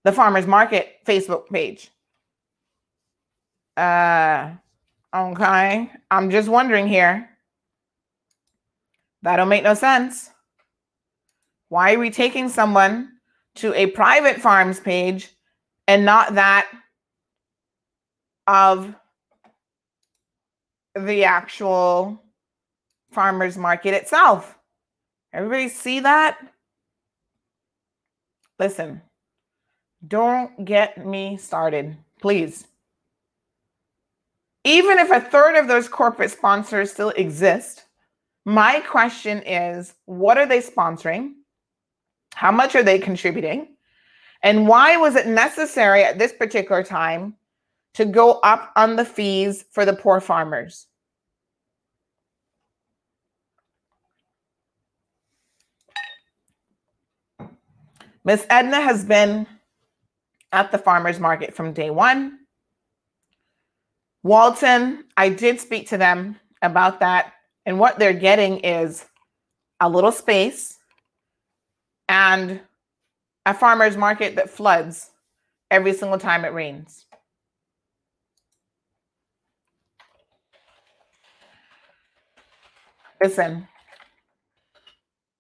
C: the farmer's market Facebook page? Uh, okay. I'm just wondering here. That don't make no sense. Why are we taking someone to a private farms page and not that of the actual farmers market itself. Everybody see that? Listen, don't get me started, please. Even if a third of those corporate sponsors still exist, my question is what are they sponsoring? How much are they contributing? And why was it necessary at this particular time to go up on the fees for the poor farmers? Miss Edna has been at the farmers market from day one. Walton, I did speak to them about that. And what they're getting is a little space and a farmer's market that floods every single time it rains. Listen,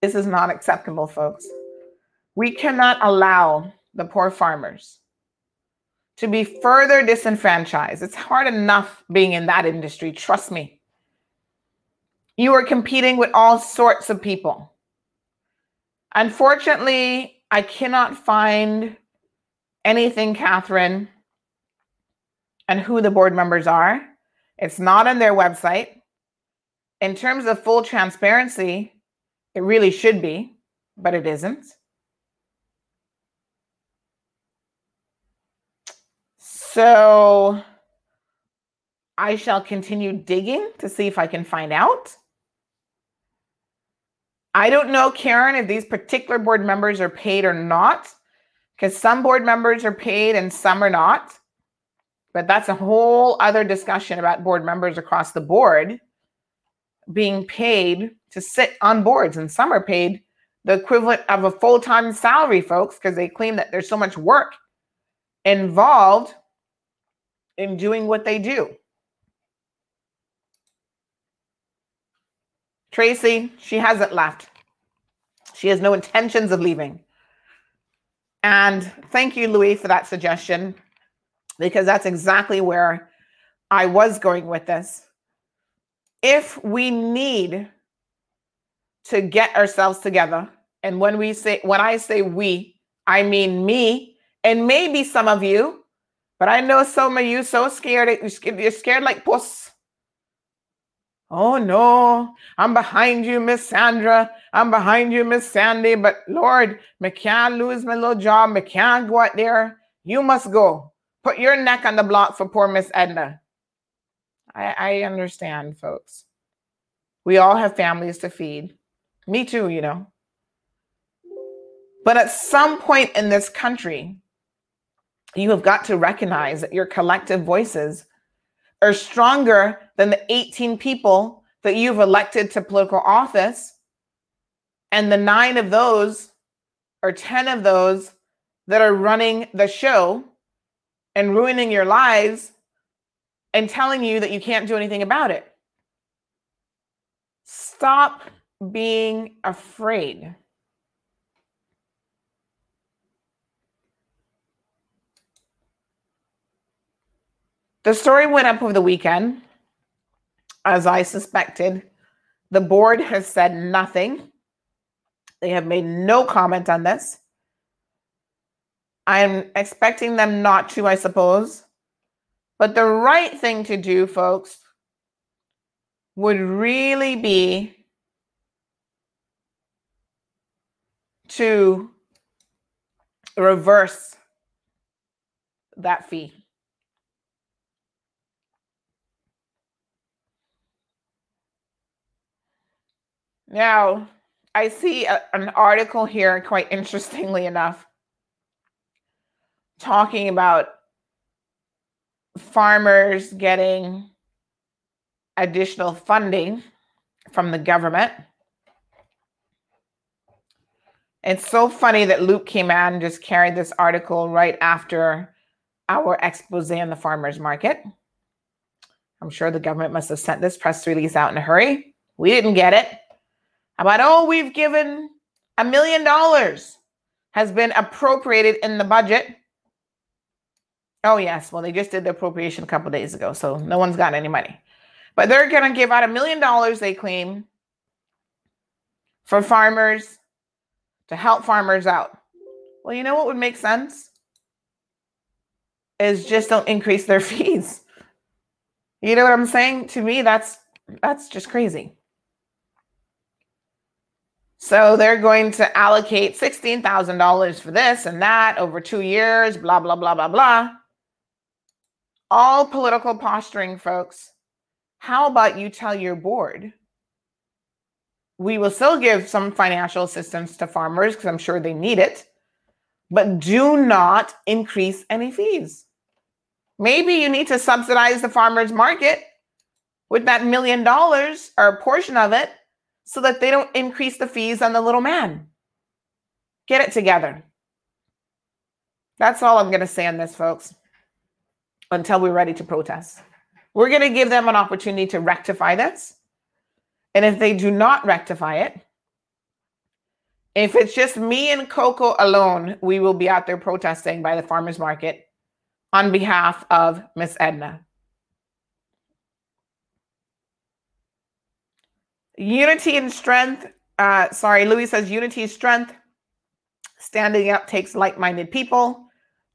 C: this is not acceptable, folks. We cannot allow the poor farmers to be further disenfranchised. It's hard enough being in that industry, trust me. You are competing with all sorts of people. Unfortunately, I cannot find anything, Catherine, and who the board members are. It's not on their website. In terms of full transparency, it really should be, but it isn't. So I shall continue digging to see if I can find out. I don't know, Karen, if these particular board members are paid or not, because some board members are paid and some are not. But that's a whole other discussion about board members across the board being paid to sit on boards, and some are paid the equivalent of a full time salary, folks, because they claim that there's so much work involved in doing what they do. Tracy, she hasn't left. She has no intentions of leaving. And thank you, Louis, for that suggestion, because that's exactly where I was going with this. If we need to get ourselves together, and when we say when I say we, I mean me and maybe some of you, but I know some of you so scared you're scared like puss Oh no, I'm behind you, Miss Sandra. I'm behind you, Miss Sandy. But Lord, me can't lose my little job. Me can't go out there. You must go. Put your neck on the block for poor Miss Edna. I, I understand, folks. We all have families to feed. Me too, you know. But at some point in this country, you have got to recognize that your collective voices are stronger than the 18 people that you've elected to political office. And the nine of those or 10 of those that are running the show and ruining your lives and telling you that you can't do anything about it. Stop being afraid. The story went up over the weekend, as I suspected. The board has said nothing. They have made no comment on this. I'm expecting them not to, I suppose. But the right thing to do, folks, would really be to reverse that fee. Now, I see a, an article here, quite interestingly enough, talking about farmers getting additional funding from the government. It's so funny that Loop came out and just carried this article right after our expose on the farmers market. I'm sure the government must have sent this press release out in a hurry. We didn't get it about, oh, we've given a million dollars has been appropriated in the budget. Oh, yes. Well, they just did the appropriation a couple days ago, so no one's got any money. But they're going to give out a million dollars, they claim, for farmers to help farmers out. Well, you know what would make sense? Is just don't increase their [LAUGHS] fees. You know what I'm saying? To me, that's that's just crazy. So they're going to allocate $16,000 for this and that over two years, blah, blah, blah, blah, blah. All political posturing, folks. How about you tell your board? We will still give some financial assistance to farmers because I'm sure they need it, but do not increase any fees. Maybe you need to subsidize the farmers market with that million dollars or a portion of it so that they don't increase the fees on the little man. Get it together. That's all I'm going to say on this, folks, until we're ready to protest. We're going to give them an opportunity to rectify this. And if they do not rectify it, if it's just me and Coco alone, we will be out there protesting by the farmers market on behalf of Miss Edna. Unity and strength. Uh, sorry, Louis says unity is strength. Standing up takes like minded people.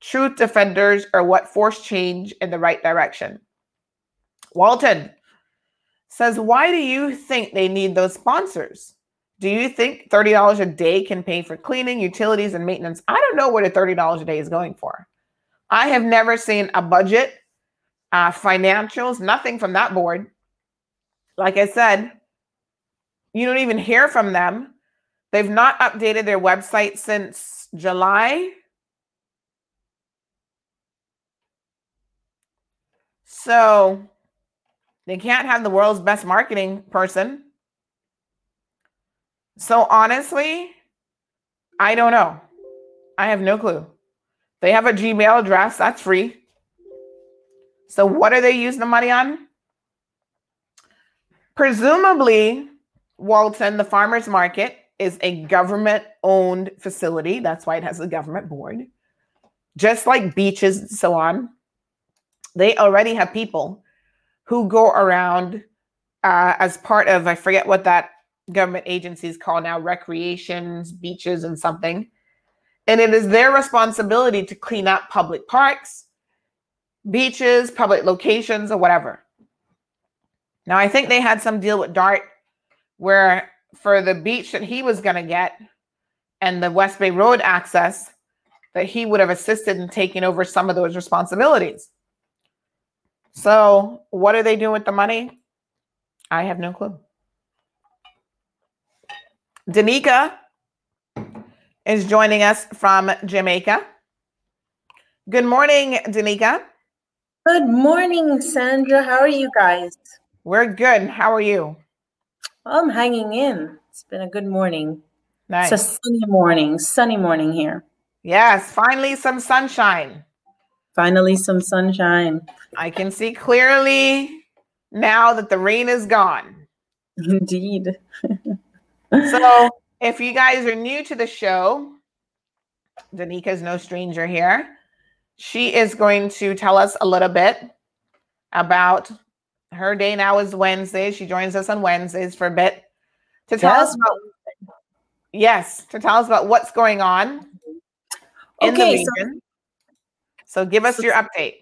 C: Truth defenders are what force change in the right direction. Walton says, Why do you think they need those sponsors? Do you think $30 a day can pay for cleaning, utilities, and maintenance? I don't know what a $30 a day is going for. I have never seen a budget, uh, financials, nothing from that board. Like I said, you don't even hear from them. They've not updated their website since July. So they can't have the world's best marketing person. So honestly, I don't know. I have no clue. They have a Gmail address, that's free. So what are they using the money on? Presumably, Walton, the farmers market, is a government owned facility. That's why it has a government board. Just like beaches and so on, they already have people who go around uh, as part of, I forget what that government agencies call now, recreations, beaches, and something. And it is their responsibility to clean up public parks, beaches, public locations, or whatever. Now, I think they had some deal with DART where for the beach that he was going to get and the West Bay Road access, that he would have assisted in taking over some of those responsibilities. So, what are they doing with the money? I have no clue. Danica is joining us from Jamaica. Good morning, Danica.
D: Good morning, Sandra. How are you guys?
C: We're good. How are you?
D: I'm hanging in. It's been a good morning.
C: Nice.
D: It's a sunny morning, sunny morning here.
C: Yes, finally some sunshine.
D: Finally, some sunshine.
C: I can see clearly now that the rain is gone. [LAUGHS]
D: Indeed.
C: so, [LAUGHS] if you guys are new to the show, Danica is no stranger here. She is going to tell us a little bit about her day now is Wednesday. She joins us on Wednesdays for a bit to tell yes. us about yes, to tell us about what's going on in okay, the region. So, so give us so, your update.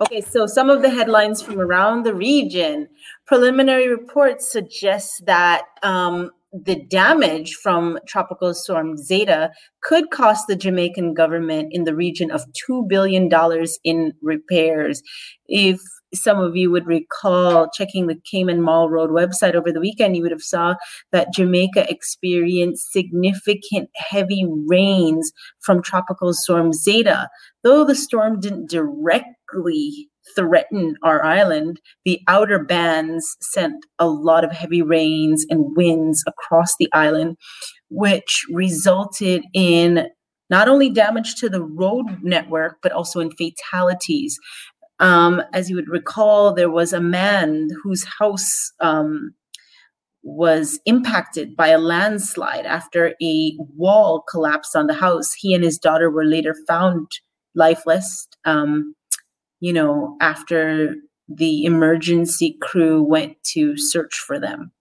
D: Okay, so some of the headlines from around the region. Preliminary reports suggest that um, the damage from Tropical Storm Zeta could cost the Jamaican government in the region of $2 billion in repairs. If some of you would recall checking the Cayman Marl Road website over the weekend, you would have saw that Jamaica experienced significant heavy rains from Tropical Storm Zeta. Though the storm didn't directly threaten our island, the outer bands sent a lot of heavy rains and winds across the island, which resulted in not only damage to the road network, but also in fatalities. Um, as you would recall, there was a man whose house um, was impacted by a landslide after a wall collapsed on the house. He and his daughter were later found lifeless, um, you know, after the emergency crew went to search for them.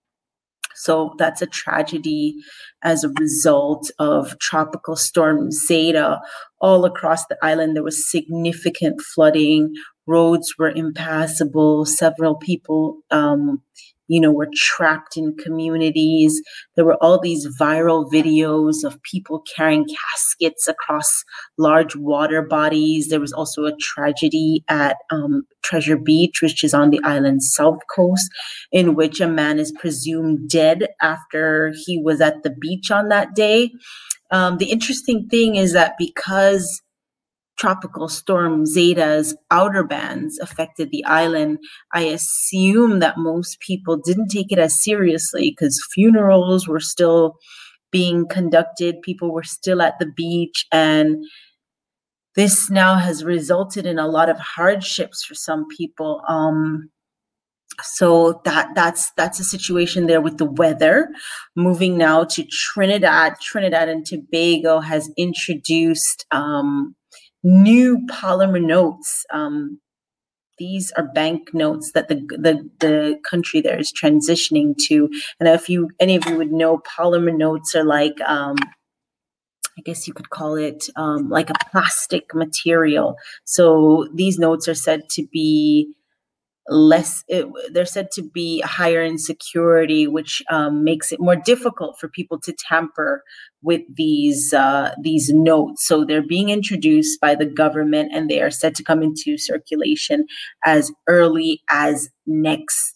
D: So that's a tragedy as a result of tropical storm Zeta all across the island. There was significant flooding, roads were impassable. Several people, um, you know, were trapped in communities. There were all these viral videos of people carrying caskets across large water bodies. There was also a tragedy at um, Treasure Beach, which is on the island's south coast, in which a man is presumed dead after he was at the beach on that day. Um, the interesting thing is that because tropical storm Zeta's outer bands affected the island, I assume that most people didn't take it as seriously because funerals were still being conducted, people were still at the beach, and this now has resulted in a lot of hardships for some people. Um, so that that's that's a situation there with the weather moving now to trinidad trinidad and tobago has introduced um, new polymer notes. Um, these are bank notes that the, the the country there is transitioning to. And if you any of you would know, polymer notes are like um, I guess you could call it um, like a plastic material. So these notes are said to be less it, they're said to be higher in security which um, makes it more difficult for people to tamper with these uh, these notes. So they're being introduced by the government and they are said to come into circulation as early as next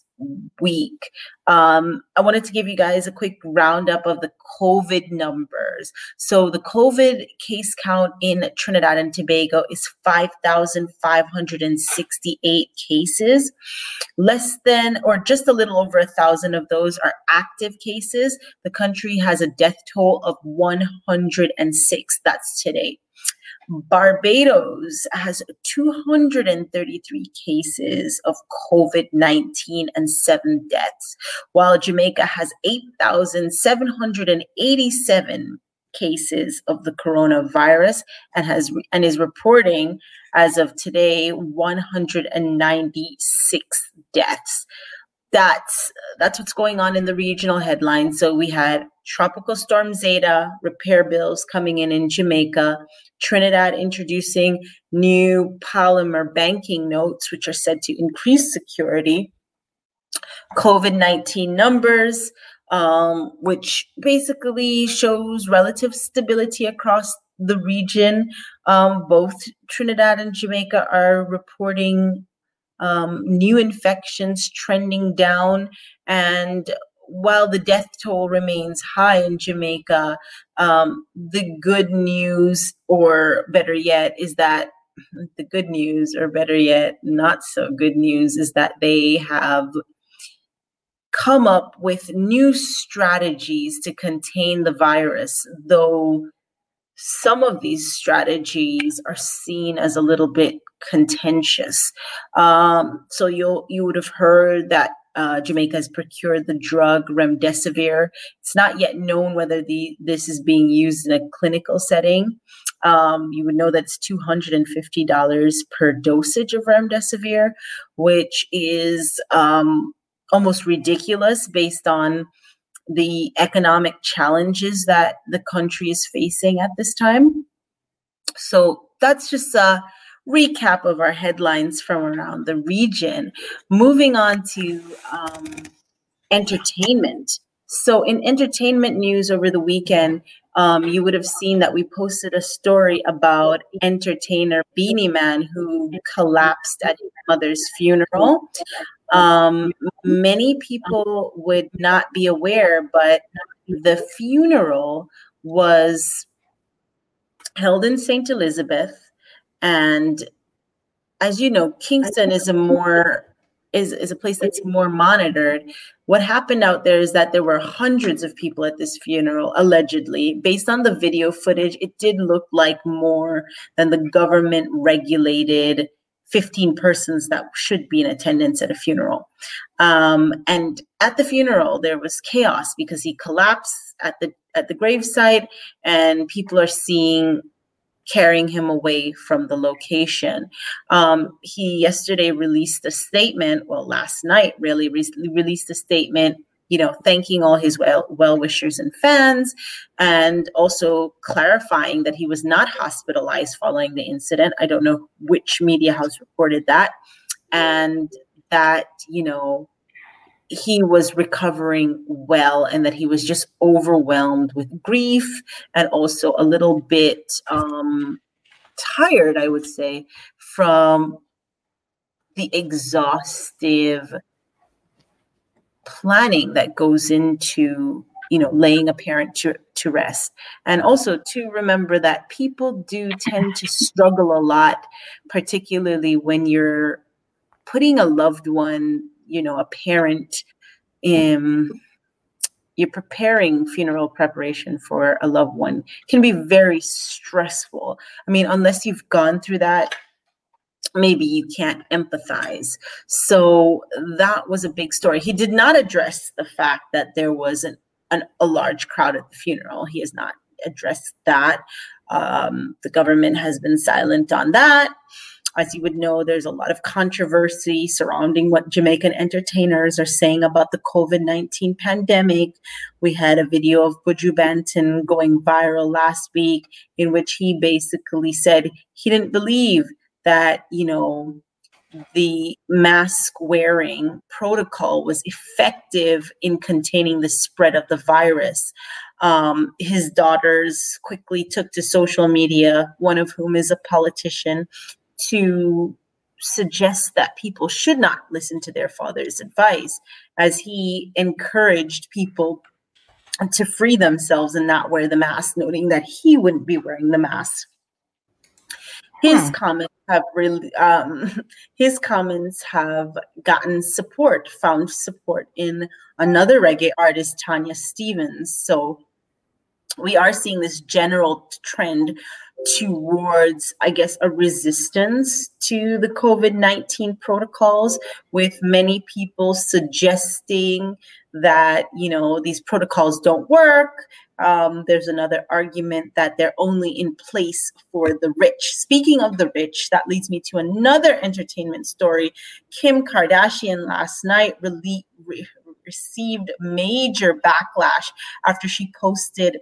D: week. Um, I wanted to give you guys a quick roundup of the COVID numbers. So, the COVID case count in Trinidad and Tobago is 5,568 cases. Less than, or just a little over a thousand of those are active cases. The country has a death toll of 106. That's today. Barbados has 233 cases of COVID 19 and seven deaths, while Jamaica has 8,787 cases of the coronavirus and has and is reporting as of today 196 deaths that's that's what's going on in the regional headlines so we had tropical storm zeta repair bills coming in in jamaica Trinidad introducing new polymer banking notes, which are said to increase security. COVID 19 numbers, um, which basically shows relative stability across the region. Um, both Trinidad and Jamaica are reporting um, new infections trending down, and while the death toll remains high in Jamaica, um, the good news, or better yet, is that [LAUGHS] the good news, or better yet, not so good news, is that they have come up with new strategies to contain the virus, though some of these strategies are seen as a little bit contentious. Um, so you you would have heard that uh, Jamaica has procured the drug remdesivir. It's not yet known whether the this is being used in a clinical setting. Um, you would know that it's two hundred and fifty dollars per dosage of remdesivir, which is um, almost ridiculous based on the economic challenges that the country is facing at this time. So that's just a recap of our headlines from around the region. Moving on to um, entertainment. So, in entertainment news over the weekend, um, you would have seen that we posted a story about entertainer Beenie Man who collapsed at his mother's funeral. Um, many people would not be aware, but the funeral was held in St. Elizabeth and as you know, Kingston is a more is, is a place that's more monitored. What happened out there is that there were hundreds of people at this funeral, allegedly. Based on the video footage, it did look like more than the government regulated 15 persons that should be in attendance at a funeral. Um, and at the funeral, there was chaos because he collapsed at the at the gravesite, and people are seeing carrying him away from the location. Um, he yesterday released a statement, well, last night really re- released a statement, you know, thanking all his well well wishers and fans, and also clarifying that he was not hospitalized following the incident. I don't know which media house reported that, and that you know he was recovering well and that he was just overwhelmed with grief and also a little bit um, tired, I would say, from the exhaustive planning that goes into you know laying a parent to, to rest. And also to remember that people do tend to struggle a lot, particularly when you're putting a loved one, you know, a parent in you're preparing funeral preparation for a loved one can be very stressful. I mean, unless you've gone through that, maybe you can't empathize. So that was a big story. He did not address the fact that there was an, an a large crowd at the funeral. He has not addressed that. Um, the government has been silent on that as you would know, there's a lot of controversy surrounding what Jamaican entertainers are saying about the COVID 19 pandemic. We had a video of Buju Banton going viral last week in which he basically said he didn't believe that, you know, the mask wearing protocol was effective in containing the spread of the virus. Um, his daughters quickly took to social media, one of whom is a politician, to suggest that people should not listen to their father's advice as he encouraged people to free themselves and not wear the mask, noting that he wouldn't be wearing the mask. His hmm. comments have really, um, [LAUGHS] his comments have gotten support, found support in another reggae artist, Tanya Stephens. So we are seeing this general trend towards, I guess, a resistance to the COVID 19 protocols, with many people suggesting that, you know, these protocols don't work. Um, there's another argument that they're only in place for the rich. Speaking of the rich, that leads me to another entertainment story. Kim Kardashian last night re- received major backlash after she posted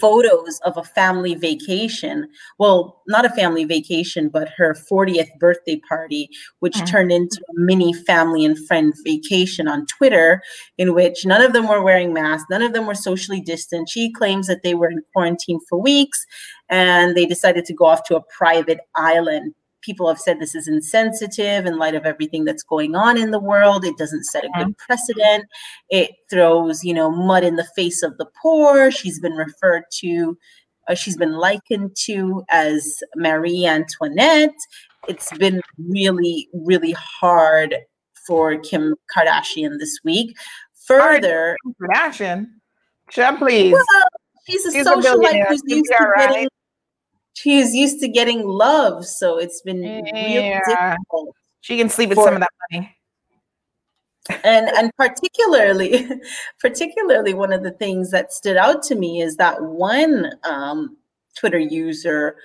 D: photos of a family vacation. Well, not a family vacation, but her 40th birthday party, which mm-hmm. turned into a mini family and friend vacation on Twitter, in which none of them were wearing masks, none of them were socially distant. She claims that they were in quarantine for weeks and they decided to go off to a private island people have said this is insensitive in light of everything that's going on in the world. It doesn't set a good mm-hmm. precedent. It throws, you know, mud in the face of the poor. She's been referred to, uh, she's been likened to as Marie Antoinette. It's been really, really hard for Kim Kardashian this week. Further,
C: Kardashian, please.
D: Well, she's a she's socialite who's used to right. getting she is used to getting love, so it's been yeah. difficult.
C: She can sleep with for, some of that money.
D: And and particularly, [LAUGHS] particularly one of the things that stood out to me is that one um, Twitter user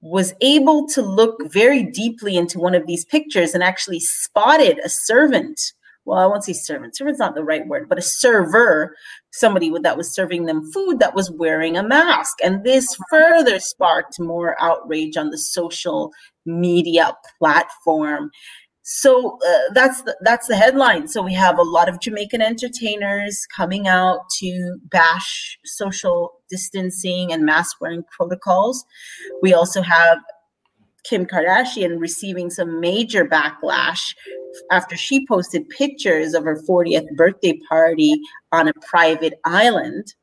D: was able to look very deeply into one of these pictures and actually spotted a servant well, I won't say servant. Servant's not the right word, but a server, somebody that was serving them food that was wearing a mask. And this further sparked more outrage on the social media platform. So uh, that's the, that's the headline. So we have a lot of Jamaican entertainers coming out to bash social distancing and mask wearing protocols. We also have Kim Kardashian receiving some major backlash after she posted pictures of her 40th birthday party on a private island.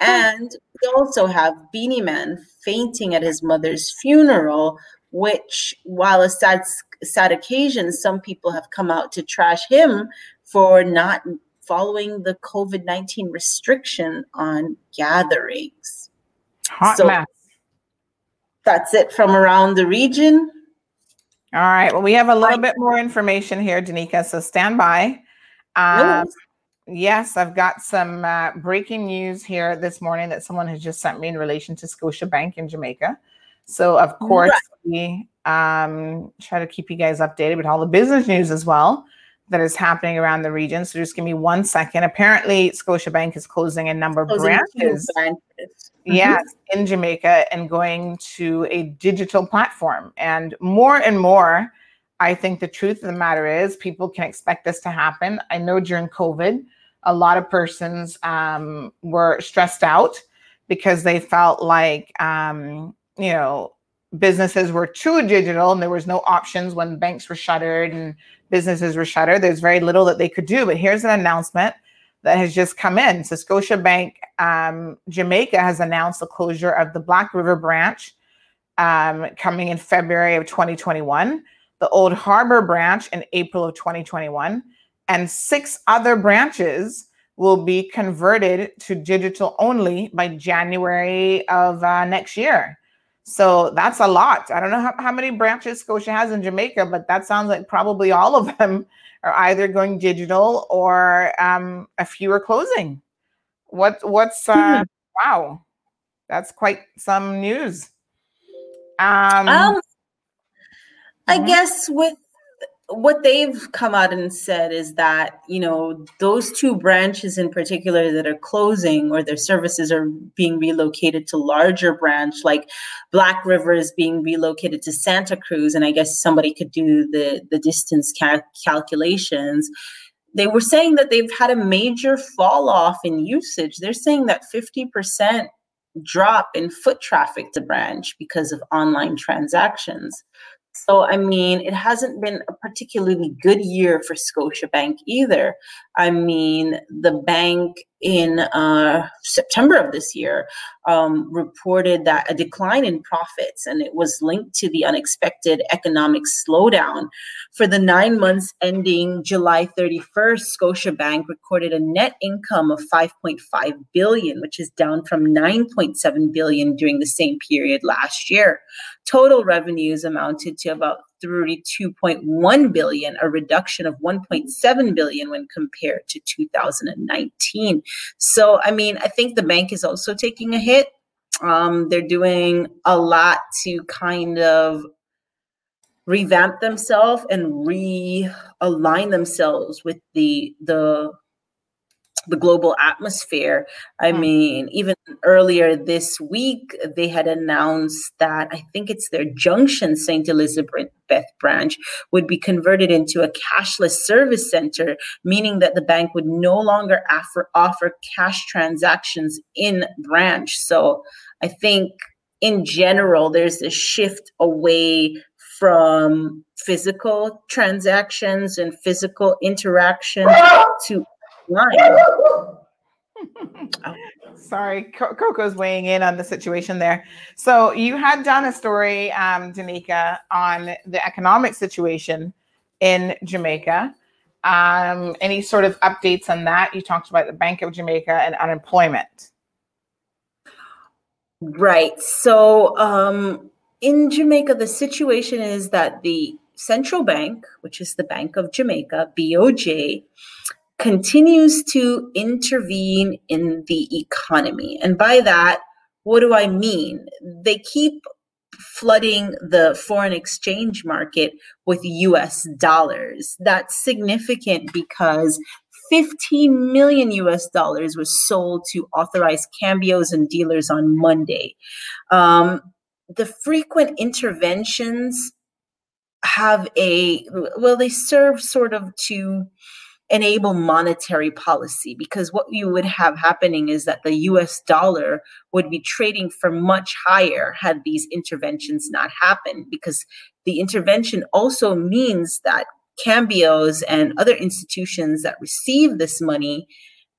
D: Hmm. And we also have Beenie Man fainting at his mother's funeral, which, while a sad, sad occasion, some people have come out to trash him for not following the COVID 19 restriction on gatherings.
C: Hot so, mess
D: that's it from around the region.
C: All right. Well, we have a little bit more information here, Danica. So stand by. Um, yes, I've got some uh, breaking news here this morning that someone has just sent me in relation to Scotia Bank in Jamaica. So, of course, right. we um, try to keep you guys updated with all the business news as well that is happening around the region. So just give me one second. Apparently, Scotiabank is closing a number of branches. branches. Yes, mm-hmm. in Jamaica and going to a digital platform. And more and more, I think the truth of the matter is people can expect this to happen. I know during COVID, a lot of persons um, were stressed out because they felt like, um, you know, businesses were too digital and there was no options when banks were shuttered and businesses were shuttered. There's very little that they could do. But here's an announcement that has just come in. So Scotiabank um, Jamaica has announced the closure of the Black River branch um, coming in February of 2021, the Old Harbor branch in April of 2021, and six other branches will be converted to digital only by January of uh, next year. So that's a lot. I don't know how, how many branches Scotia has in Jamaica, but that sounds like probably all of them are either going digital or um, a few are closing. What what's uh, mm-hmm. wow? That's quite some news.
D: Um, um I guess with what they've come out and said is that you know those two branches in particular that are closing or their services are being relocated to larger branch like black river is being relocated to santa cruz and i guess somebody could do the the distance cal- calculations. They were saying that they've had a major fall off in usage. They're saying that 50% drop in foot traffic to branch because of online transactions so, I mean, it hasn't been a particularly good year for Scotiabank either. I mean, the bank in uh, September of this year um, reported that a decline in profits, and it was linked to the unexpected economic slowdown. For the nine months ending July 31st, Scotiabank recorded a net income of 5.5 billion, which is down from 9.7 billion during the same period last year. Total revenues amounted to about 32.1 billion, a reduction of 1.7 billion when compared to 2019. So, I mean, I think the bank is also taking a hit. Um, they're doing a lot to kind of revamp themselves and realign themselves with the the the global atmosphere. I mm. mean, even earlier this week, they had announced that I think it's their Junction St. Elizabeth branch would be converted into a cashless service center, meaning that the bank would no longer offer, offer cash transactions in branch. So I think in general, there's a shift away from physical transactions and physical interaction to [LAUGHS]
C: Sorry, Coco's weighing in on the situation there. So you had done a story, um, Danica, on the economic situation in Jamaica. Um, any sort of updates on that? You talked about the Bank of Jamaica and unemployment.
D: Right. So um, in Jamaica, the situation is that the central bank, which is the Bank of Jamaica, BOJ, continues to intervene in the economy. And by that, what do I mean? They keep flooding the foreign exchange market with US dollars. That's significant because 15 million US dollars was sold to authorized cambios and dealers on Monday. Um, the frequent interventions have a, well, they serve sort of to enable monetary policy because what you would have happening is that the US dollar would be trading for much higher had these interventions not happened because the intervention also means that cambios and other institutions that receive this money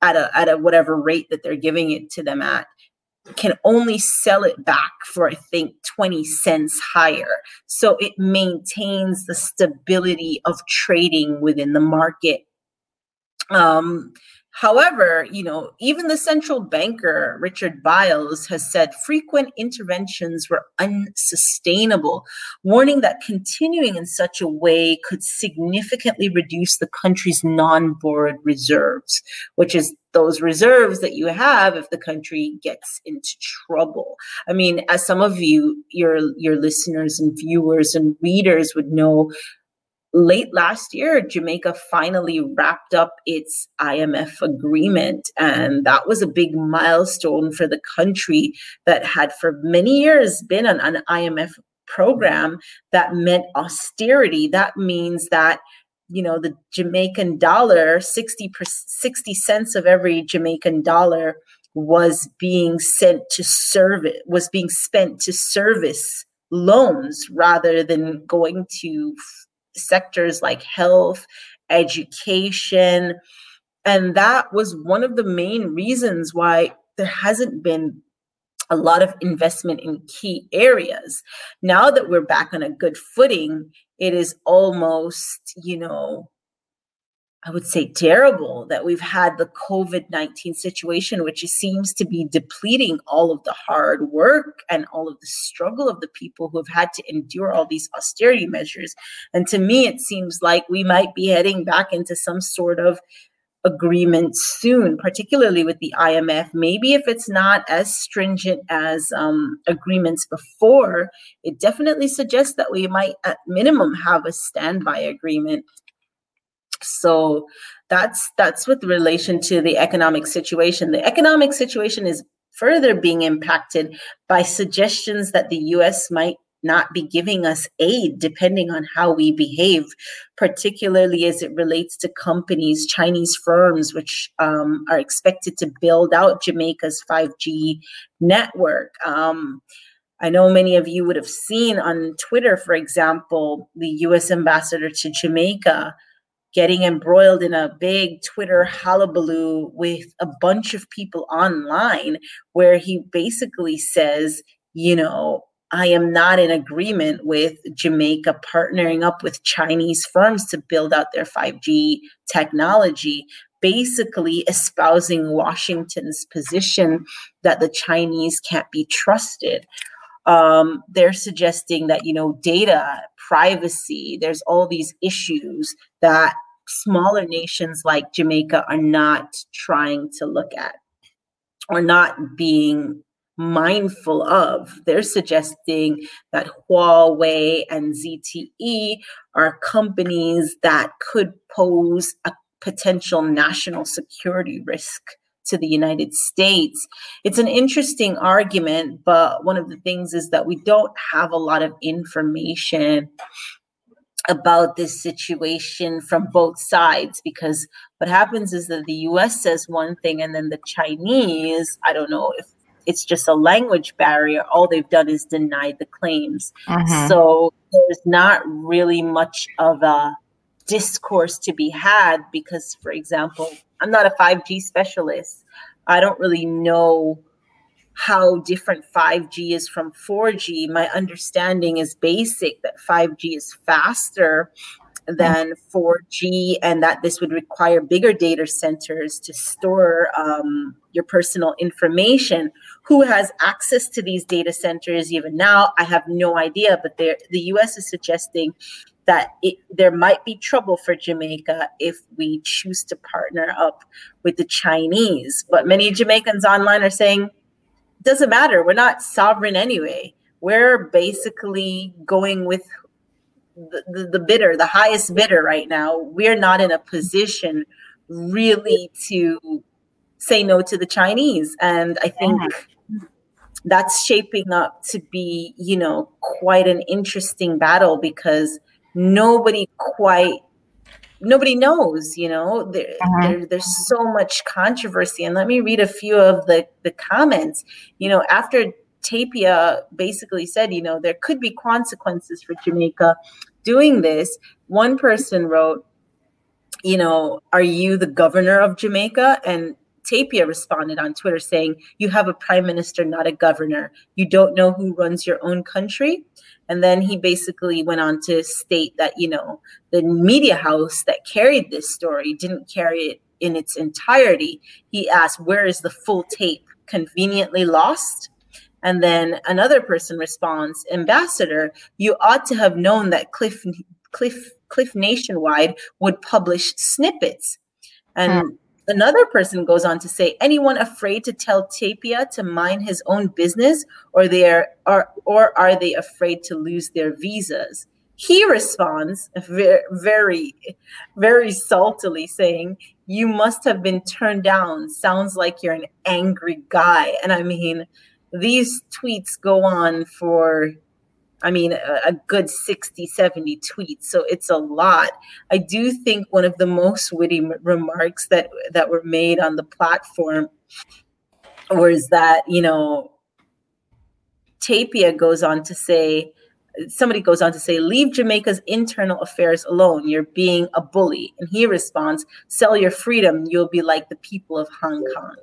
D: at a at a whatever rate that they're giving it to them at can only sell it back for I think 20 cents higher. So it maintains the stability of trading within the market um, However, you know, even the central banker, Richard Byles, has said frequent interventions were unsustainable, warning that continuing in such a way could significantly reduce the country's non borrowed reserves, which is those reserves that you have if the country gets into trouble. I mean, as some of you, your your listeners and viewers and readers would know, late last year, Jamaica finally wrapped up its IMF agreement. And that was a big milestone for the country that had for many years been on an IMF program that meant austerity. That means that you know the jamaican dollar 60 60 cents of every jamaican dollar was being sent to serve it was being spent to service loans rather than going to sectors like health, education, And that was one of the main reasons why there hasn't been a lot of investment in key areas. Now that we're back on a good footing, it is almost, you know, I would say terrible that we've had the COVID 19 situation, which seems to be depleting all of the hard work and all of the struggle of the people who have had to endure all these austerity measures. And to me, it seems like we might be heading back into some sort of agreement soon, particularly with the IMF. Maybe if it's not as stringent as um, agreements before, it definitely suggests that we might, at minimum, have a standby agreement. So that's that's with relation to the economic situation. The economic situation is further being impacted by suggestions that the US might not be giving us aid depending on how we behave, particularly as it relates to companies, Chinese firms, which um, are expected to build out Jamaica's 5G network. Um, I know many of you would have seen on Twitter, for example, the US ambassador to Jamaica getting embroiled in a big Twitter hullabaloo with a bunch of people online, where he basically says, you know, I am not in agreement with Jamaica partnering up with Chinese firms to build out their 5G technology, basically espousing Washington's position that the Chinese can't be trusted. Um, they're suggesting that, you know, data, privacy, there's all these issues that smaller nations like Jamaica are not trying to look at or not being mindful of. They're suggesting that Huawei and ZTE are companies that could pose a potential national security risk to the United States. It's an interesting argument, but one of the things is that we don't have a lot of information about this situation from both sides because what happens is that the US says one thing and then the Chinese, I don't know if it's just a language barrier. All they've done is denied the claims. Mm-hmm. So there's not really much of a discourse to be had because, for example, I'm not a 5G specialist. I don't really know how different 5G is from 4G. My understanding is basic that 5G is faster than 4G, and that this would require bigger data centers to store um, your personal information. Who has access to these data centers even now? I have no idea, but the US is suggesting that it, there might be trouble for Jamaica if we choose to partner up with the Chinese. But many Jamaicans online are saying, doesn't matter. We're not sovereign anyway. We're basically going with the, the, the bidder, the highest bidder right now, we're not in a position really to say no to the Chinese. And I think that's shaping up to be, you know, quite an interesting battle because nobody quite nobody knows you know there, uh-huh. there, there's so much controversy and let me read a few of the the comments you know after Tapia basically said, you know, there could be consequences for Jamaica doing this. One person wrote, you know, are you the governor of Jamaica? And Tapia responded on Twitter saying, You have a prime minister, not a governor. You don't know who runs your own country. And then he basically went on to state that, you know, the media house that carried this story didn't carry it in its entirety. He asked, Where is the full tape? Conveniently lost? And then another person responds, Ambassador, you ought to have known that Cliff Cliff Cliff Nationwide would publish snippets. And hmm. Another person goes on to say, anyone afraid to tell Tapia to mind his own business, or they are, or, or are they afraid to lose their visas? He responds very, very, very saltily, saying, You must have been turned down. Sounds like you're an angry guy. And I mean, these tweets go on for I mean, a, a, good 60, 70 tweets. So it's a lot. I do think one of the most witty m- remarks that, that were made on the platform was that, you know, Tapia goes on to say somebody goes on to say, leave Jamaica's internal affairs alone. You're being a bully. And he responds, sell your freedom. You'll be like the people of Hong Kong.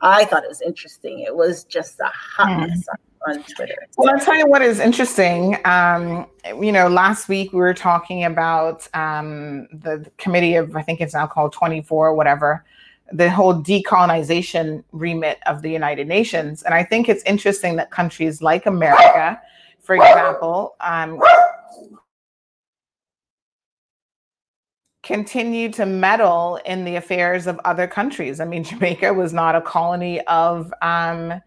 D: I thought it was interesting. It was just a hot mm. mess on, on, Twitter.
C: Well, I'll tell you what is interesting. Um, you know, last week we were talking about um, the committee of, I think it's now called 24, whatever, the whole decolonization remit of the United Nations. And I think it's interesting that countries like America, for example, um, continue to meddle in the affairs of other countries. I mean, Jamaica was not a colony of um,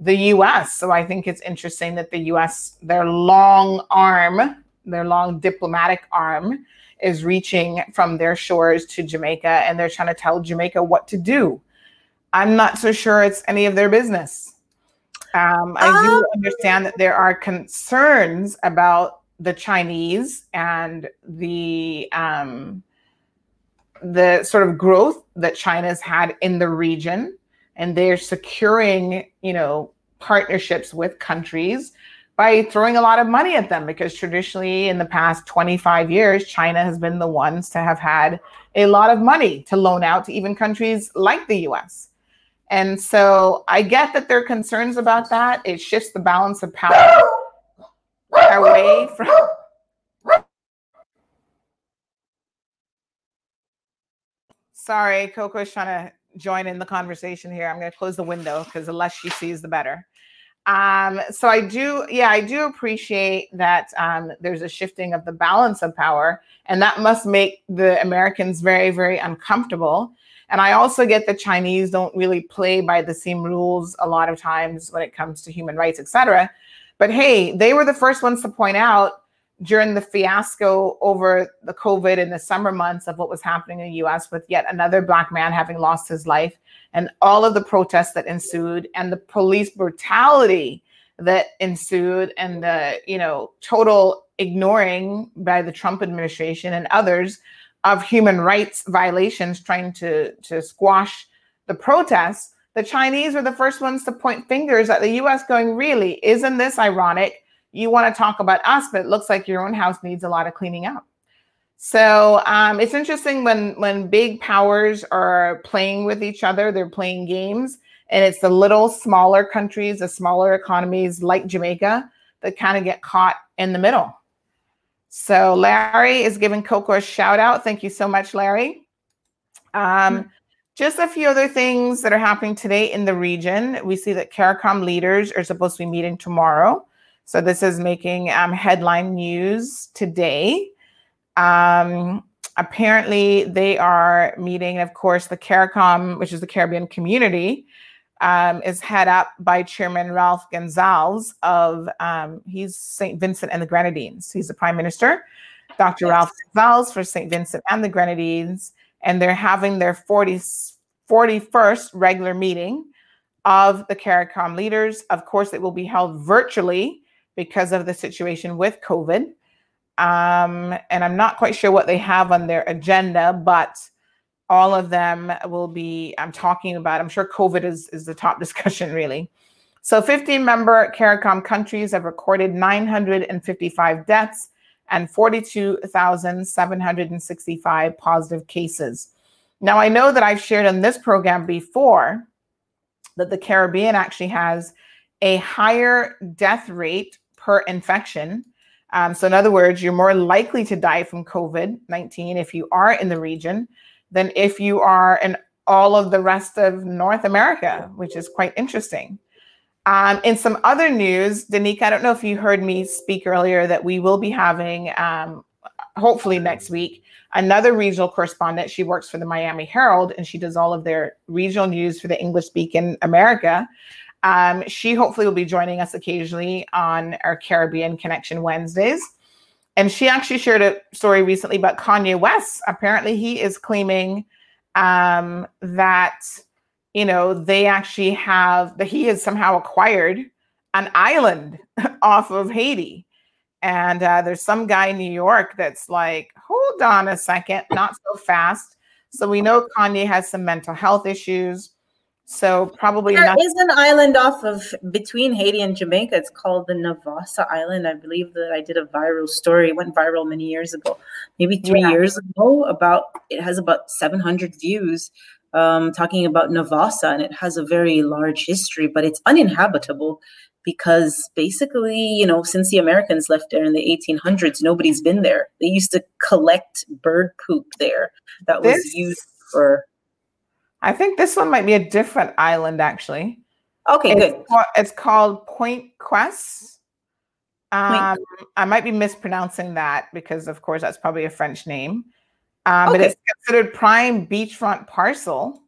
C: the US. So I think it's interesting that the US, their long arm, their long diplomatic arm, is reaching from their shores to Jamaica and they're trying to tell Jamaica what to do. I'm not so sure it's any of their business. Um, I do ah. understand that there are concerns about the Chinese and the um, the sort of growth that China's had in the region, and they're securing, you know, partnerships with countries by throwing a lot of money at them because traditionally in the past 25 years china has been the ones to have had a lot of money to loan out to even countries like the us and so i get that there are concerns about that. It shifts the balance of power away from sorry coco's trying to join in the conversation here i'm going to close the window because the less she sees the better um, so I do, yeah, I do appreciate that um, there's a shifting of the balance of power, and that must make the Americans very, very uncomfortable. And I also get the Chinese don't really play by the same rules a lot of times when it comes to human rights, etc. But hey, they were the first ones to point out during the fiasco over the COVID in the summer months of what was happening in the US with yet another Black man having lost his life and all of the protests that ensued and the police brutality that ensued and the you know total ignoring by the Trump administration and others of human rights violations trying to to squash the protests the chinese were the first ones to point fingers at the us going really? Isn't this ironic you want to talk about us but it looks like your own house needs a lot of cleaning up so um, it's interesting when when big powers are playing with each other, they're playing games, and it's the little smaller countries, the smaller economies like Jamaica that kind of get caught in the middle. So Larry is giving Coco a shout out. Thank you so much, Larry. Um, mm-hmm. Just a few other things that are happening today in the region. We see that CARICOM leaders are supposed to be meeting tomorrow. So this is making um, headline news today. Um, apparently, they are meeting. Of course, the CARICOM, which is the Caribbean Community, um, is head up by Chairman Ralph Gonsalves of um, he's St. Vincent and the Grenadines. He's the Prime Minister, Dr. Ralph Gonsalves for St. Vincent and the Grenadines, and they're having their 40, 41st regular meeting of the CARICOM leaders. Of course, it will be held virtually because of the situation with COVID. Um, and I'm not quite sure what they have on their agenda, but all of them will be I'm talking about. I'm sure COVID is, is the top [LAUGHS] discussion, really. So 15 member CARICOM countries have recorded 955 deaths and 42,765 positive cases. Now, I know that I've shared on this program before that the Caribbean actually has a higher death rate per infection um, so, in other words, you're more likely to die from COVID 19 if you are in the region than if you are in all of the rest of North America, which is quite interesting. Um, in some other news, Danica, I don't know if you heard me speak earlier that we will be having, um, hopefully next week, another regional correspondent. She works for the Miami Herald and she does all of their regional news for the English speaking America. Um, she hopefully will be joining us occasionally on our Caribbean Connection Wednesdays. And she actually shared a story recently about Kanye West. Apparently, he is claiming um, that, you know, they actually have, that he has somehow acquired an island [LAUGHS] off of Haiti. And uh, there's some guy in New York that's like, hold on a second, not so fast. So we know Kanye has some mental health issues. So probably
D: There
C: not.
D: is an island off of between Haiti and Jamaica. It's called the Navassa Island. I believe that I did a viral story. It went viral many years ago, maybe three
C: Yeah.
D: years ago. About it has about seven hundred views, um, talking about Navassa, and it has a very large history, but it's uninhabitable because basically, you know, since the Americans left there in the eighteen hundreds, nobody's been there. They used to collect bird poop there that was
C: This-
D: used for.
C: I think this one might be a different island actually.
D: Okay,
C: It's,
D: good.
C: ca- it's called Point Quest. Um, I might be mispronouncing that because, of course, that's probably a French name. Um, But it's considered prime beachfront parcel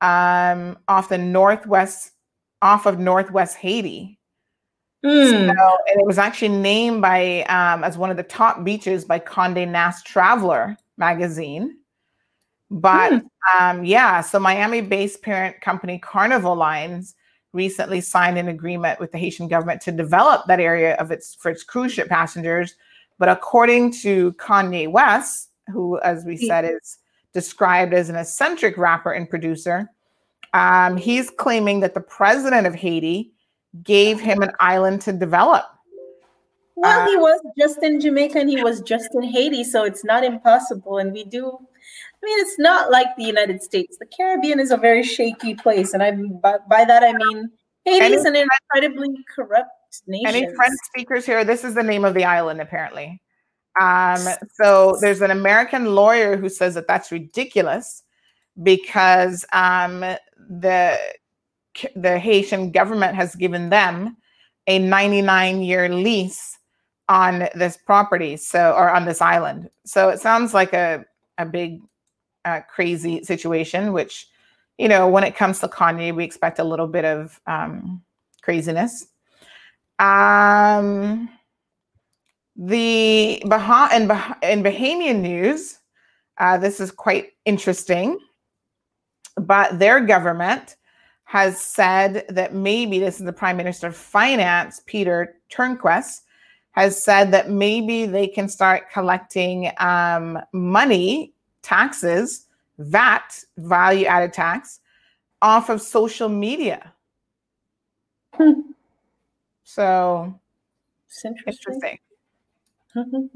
C: um, off the northwest, off of northwest Haiti.
D: Hmm.
C: So, and it was actually named by um, as one of the top beaches by Condé Nast Traveler magazine. But um, yeah, so Miami-based parent company Carnival Lines recently signed an agreement with the Haitian government to develop that area of its for its cruise ship passengers. But according to Kanye West, who, as we said, is described as an eccentric rapper and producer, um, he's claiming that the president of Haiti gave him an island to develop.
D: Well, he was just in Jamaica and he was just in Haiti, so it's not impossible. And we do, I mean, it's not like the United States. The Caribbean is a very shaky place, and I by, by that I mean Haiti is an incredibly corrupt nation.
C: Any French speakers here? This is the name of the island, apparently. Um, so there's an American lawyer who says that that's ridiculous because um, the the Haitian government has given them a 99 year lease on this property, so or on this island. So it sounds like a a big uh, crazy situation. Which you know, when it comes to Kanye, we expect a little bit of um, craziness. Um, the Bah- in, bah- in Bahamian news, uh, this is quite interesting, but their government has said that maybe this is the Prime Minister of Finance, Peter Turnquest, has said that maybe they can start collecting um, money, taxes, VAT, value added tax, off of social media.
D: Hmm.
C: So
D: It's interesting.
C: interesting.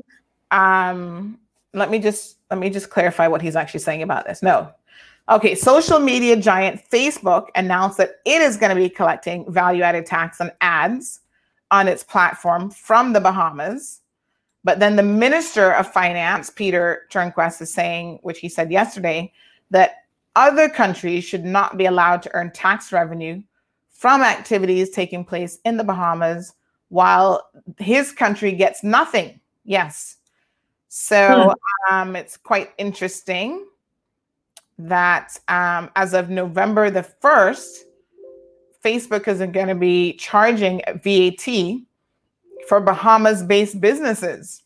C: Um, let me just let me just clarify what he's actually saying about this. No. Okay, social media giant Facebook announced that it is going to be collecting value added tax on ads on its platform from the Bahamas. But then the Minister of Finance, Peter Turnquest, is saying, which he said yesterday, that other countries should not be allowed to earn tax revenue from activities taking place in the Bahamas while his country gets nothing. Yes. So um, it's quite interesting that um, as of November the 1st, Facebook isn't going to be charging VAT for Bahamas based businesses.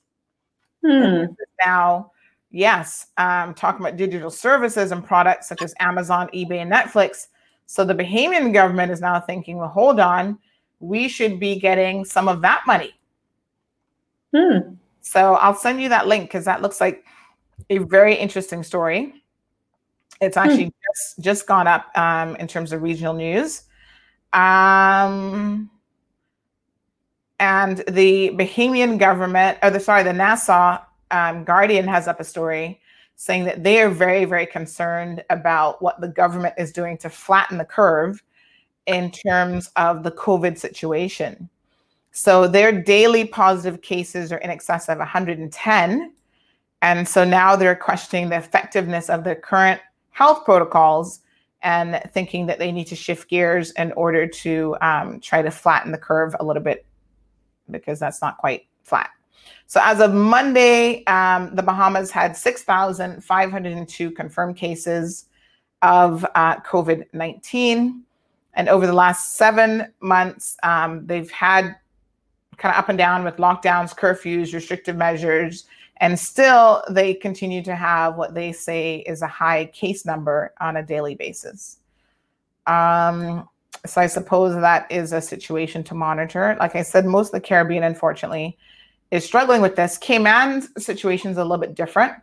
D: Hmm.
C: Now, yes, um, talking about digital services and products such as Amazon, eBay, and Netflix. So the Bahamian government is now thinking, well, hold on, we should be getting some of that money.
D: Hmm.
C: So I'll send you that link because that looks like a very interesting story. It's actually just, just gone up um, in terms of regional news. Um, and the Bahamian government, or the sorry, the Nassau um, Guardian has up a story saying that they are very, very concerned about what the government is doing to flatten the curve in terms of the COVID situation. So their daily positive cases are in excess of 110. And so now they're questioning the effectiveness of the current health protocols and thinking that they need to shift gears in order to um, try to flatten the curve a little bit because that's not quite flat. So as of Monday, um, the Bahamas had 6,502 confirmed cases of uh, COVID 19. And over the last seven months, um, they've had kind of up and down with lockdowns, curfews, restrictive measures, and still they continue to have what they say is a high case number on a daily basis. Um, so I suppose that is a situation to monitor. Like I said, most of the Caribbean, unfortunately, is struggling with this. Cayman's situation is a little bit different.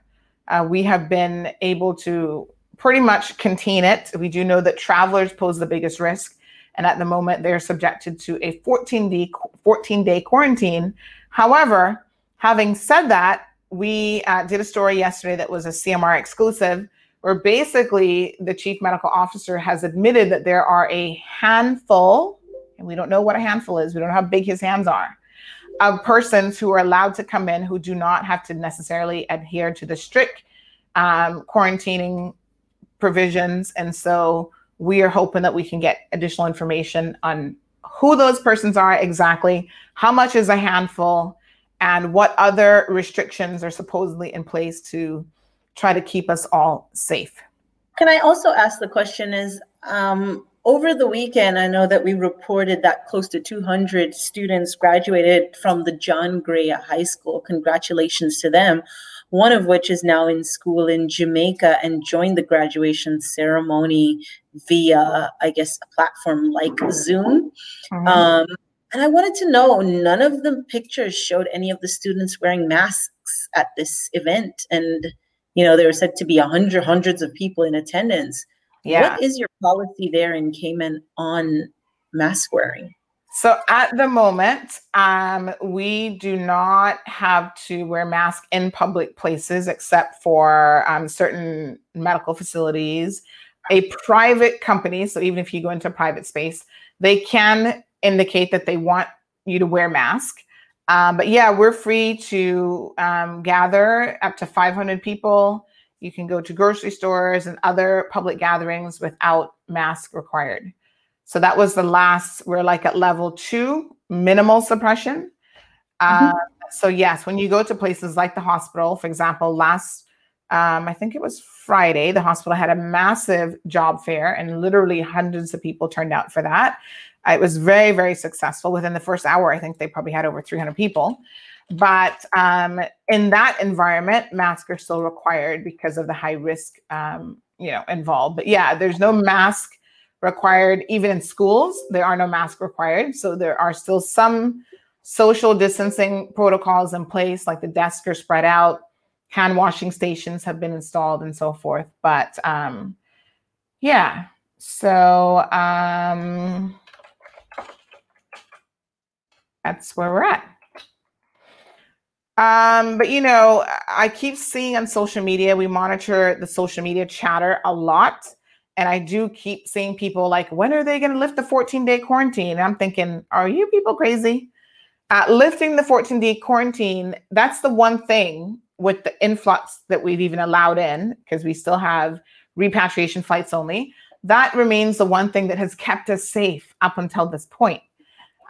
C: Uh, we have been able to pretty much contain it. We do know that travelers pose the biggest risk. And at the moment, they're subjected to a 14 day, 14 day quarantine. However, having said that, we uh, did a story yesterday that was a CMR exclusive, where basically the chief medical officer has admitted that there are a handful, and we don't know what a handful is, we don't know how big his hands are, of persons who are allowed to come in who do not have to necessarily adhere to the strict um, quarantining provisions. And so we are hoping that we can get additional information on who those persons are exactly, how much is a handful, and what other restrictions are supposedly in place to try to keep us all safe.
D: Can I also ask the question is um, over the weekend, I know that we reported that close to 200 students graduated from the John Gray High School. Congratulations to them one of which is now in school in Jamaica and joined the graduation ceremony via, I guess, a platform like Zoom. Mm-hmm. Um, and I wanted to know none of the pictures showed any of the students wearing masks at this event. And, you know, there were said to be a hundred, hundreds of people in attendance. Yeah. What is your policy there in Cayman on mask wearing?
C: So at the moment, um, we do not have to wear masks in public places except for um, certain medical facilities. A private company, so even if you go into a private space, they can indicate that they want you to wear mask. Um, but yeah, we're free to um, gather up to 500 people. You can go to grocery stores and other public gatherings without mask required. So that was the last, we're like at level two, minimal suppression. Mm-hmm. Uh, so, yes, when you go to places like the hospital, for example, last, um, I think it was Friday, the hospital had a massive job fair and literally hundreds of people turned out for that. It was very, very successful. Within the first hour, I think they probably had over 300 people. But um, in that environment, masks are still required because of the high risk, um, you know, involved. But yeah, there's no mask required even in schools there are no masks required so there are still some social distancing protocols in place like the desks are spread out hand washing stations have been installed and so forth but um yeah so um that's where we're at um, but you know, I keep seeing on social media, we monitor the social media chatter a lot. And I do keep seeing people like, when are they going to lift the 14 day quarantine? And I'm thinking, are you people crazy? Uh, lifting the 14 day quarantine, that's the one thing with the influx that we've even allowed in, because we still have repatriation flights only. That remains the one thing that has kept us safe up until this point.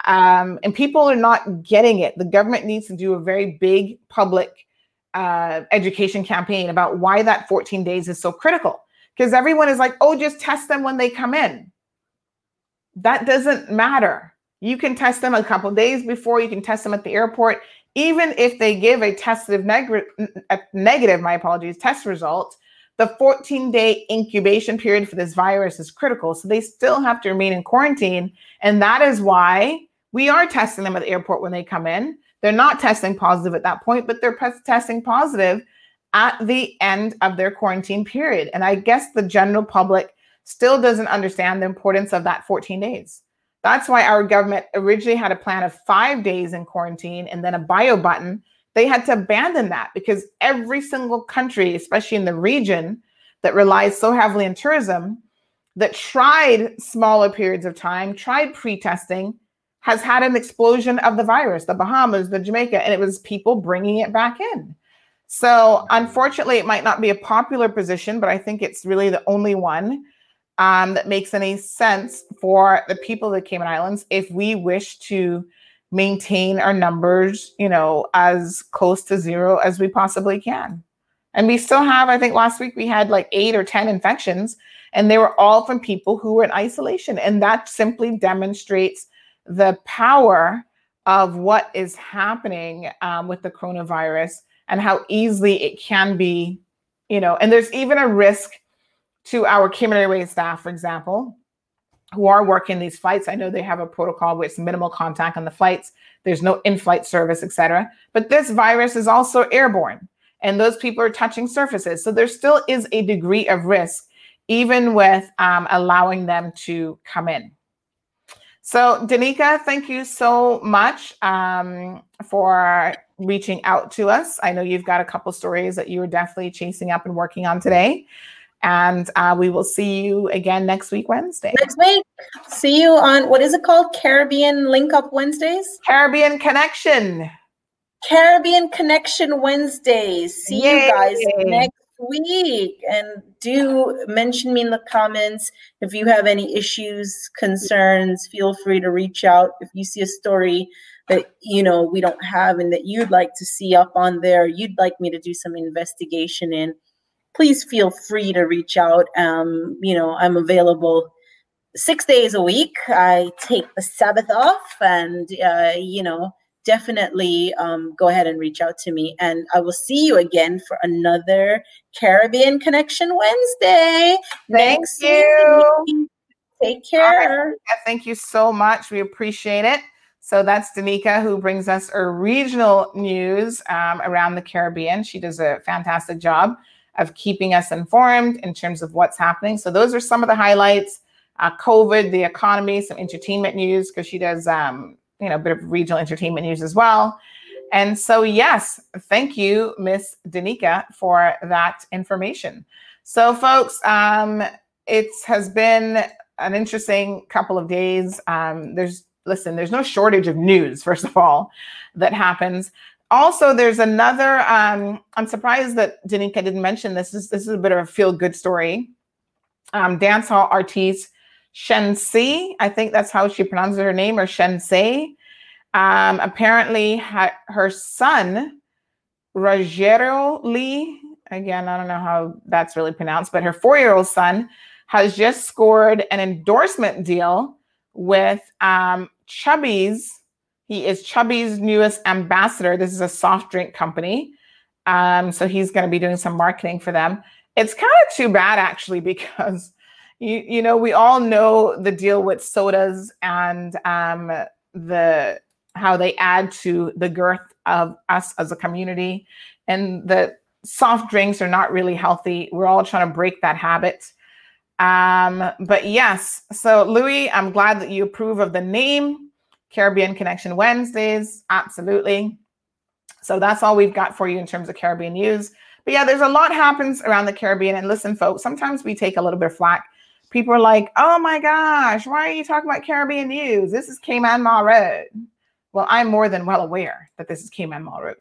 C: Um, and people are not getting it. The government needs to do a very big public uh, education campaign about why that 14 days is so critical because everyone is like, oh, just test them when they come in. That doesn't matter. You can test them a couple days before, you can test them at the airport. Even if they give a tested neg- negative, my apologies, test result, the 14 day incubation period for this virus is critical. So they still have to remain in quarantine. And that is why we are testing them at the airport when they come in. They're not testing positive at that point, but they're testing positive at the end of their quarantine period. And I guess the general public still doesn't understand the importance of that 14 days. That's why our government originally had a plan of five days in quarantine and then a bio button. They had to abandon that because every single country, especially in the region that relies so heavily on tourism, that tried smaller periods of time, tried pre testing, has had an explosion of the virus, the Bahamas, the Jamaica, and it was people bringing it back in. So, unfortunately, it might not be a popular position, but I think it's really the only one um, that makes any sense for the people of the Cayman Islands if we wish to maintain our numbers, you know, as close to zero as we possibly can. And we still have, I think last week we had like eight or 10 infections, and they were all from people who were in isolation. And that simply demonstrates the power of what is happening um, with the coronavirus and how easily it can be, you know, and there's even a risk to our Cayman Airways staff, for example, who are working these flights. I know they have a protocol with minimal contact on the flights. There's no in-flight service, etc. But this virus is also airborne, and those people are touching surfaces. So there still is a degree of risk. even with um, allowing them to come in. So, Danica, thank you so much um, for reaching out to us. I know you've got a couple stories that you were definitely chasing up and working on today. And uh, we will see you again next week, Wednesday.
D: Next week. See you on what is it called? Caribbean Link Up Wednesdays?
C: Caribbean Connection.
D: Caribbean Connection Wednesdays. See Yay. you guys next week. And do mention me in the comments if you have any issues, concerns. Feel free to reach out. If you see a story that you know we don't have and that you'd like to see up on there, you'd like me to do some investigation in, please feel free to reach out. Um, you know, I'm available six days a week. I take the Sabbath off, and uh, you know definitely um, go ahead and reach out to me. And I will see you again for another Caribbean Connection Wednesday.
C: Thank you.
D: Week. Take care.
C: Right. Thank you so much. We appreciate it. So that's Danica, who brings us our regional news um, around the Caribbean. She does a fantastic job of keeping us informed in terms of what's happening. So those are some of the highlights. Uh, COVID, the economy, some entertainment news because she does um, you know, a bit of regional entertainment news as well. And so, yes, thank you, Miss Danica, for that information. So, folks, um, it has been an interesting couple of days. Um, there's, listen, there's no shortage of news, [LAUGHS] first of all, that happens. Also, there's another. Um, I'm surprised that Danica didn't mention this. This, this is a bit of a feel good story. Um, dancehall artiste Shensi, I think that's how she pronounces her name, or Shense. Um, apparently, ha- her son, Rajeiro Lee, again, I don't know how that's really pronounced, but her four year old son has just scored an endorsement deal with um, Chubby's. He is Chubby's newest ambassador. This is a soft drink company. Um, so he's going to be doing some marketing for them. It's kind of too bad, actually, [LAUGHS] because you you know we all know the deal with sodas and um, the how they add to the girth of us as a community and the soft drinks are not really healthy we're all trying to break that habit um, but yes so louis i'm glad that you approve of the name caribbean connection wednesdays absolutely so that's all we've got for you in terms of caribbean news but yeah there's a lot happens around the caribbean and listen folks sometimes we take a little bit of flack people are like, oh my gosh, why are you talking about Caribbean news? This is Cayman Marl Road. Well, I'm more than well aware that this is Cayman Marl Road.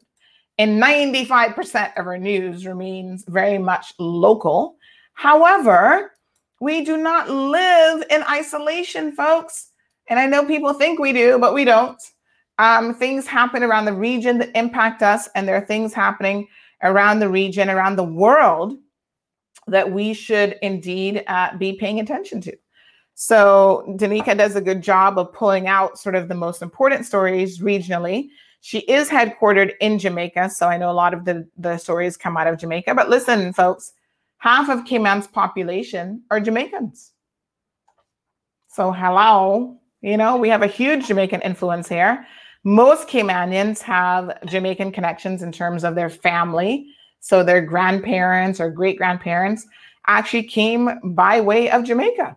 C: And 95% of our news remains very much local. However, we do not live in isolation, folks. And I know people think we do, but we don't. Um, things happen around the region that impact us, and there are things happening around the region, around the world that we should indeed uh, be paying attention to. So Danica does a good job of pulling out sort of the most important stories regionally. She is headquartered in Jamaica, so I know a lot of the, the stories come out of Jamaica. But listen, folks, half of Cayman's population are Jamaicans. So hello, you know, we have a huge Jamaican influence here. Most Caymanians have Jamaican connections in terms of their family so their grandparents or great grandparents actually came by way of Jamaica.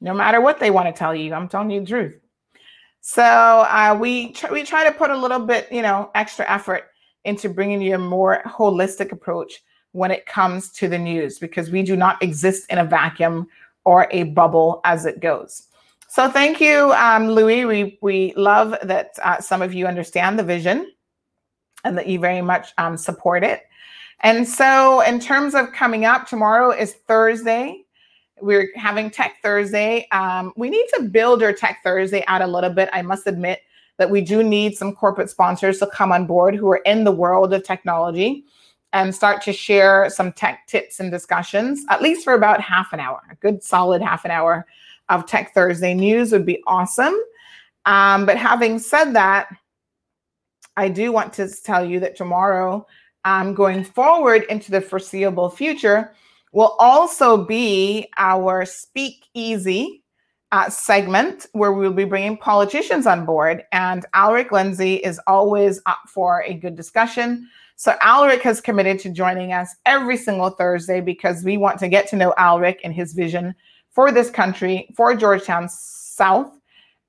C: No matter what they want to tell you, I'm telling you the truth. So uh, we tr- we try to put a little bit, you know, extra effort into bringing you a more holistic approach when it comes to the news because we do not exist in a vacuum or a bubble as it goes. So thank you, um, Louis. We we love that uh, some of you understand the vision and that you very much um, support it. And so, in terms of coming up, tomorrow is Thursday. We're having Tech Thursday. Um, we need to build our Tech Thursday out a little bit. I must admit that we do need some corporate sponsors to come on board who are in the world of technology and start to share some tech tips and discussions, at least for about half an hour, a good solid half an hour of Tech Thursday news would be awesome. Um, but having said that, I do want to tell you that tomorrow um, going forward into the foreseeable future will also be our Speak Easy uh, segment where we will be bringing politicians on board. And Alric Lindsay is always up for a good discussion. So Alric has committed to joining us every single Thursday because we want to get to know Alric and his vision for this country, for Georgetown South.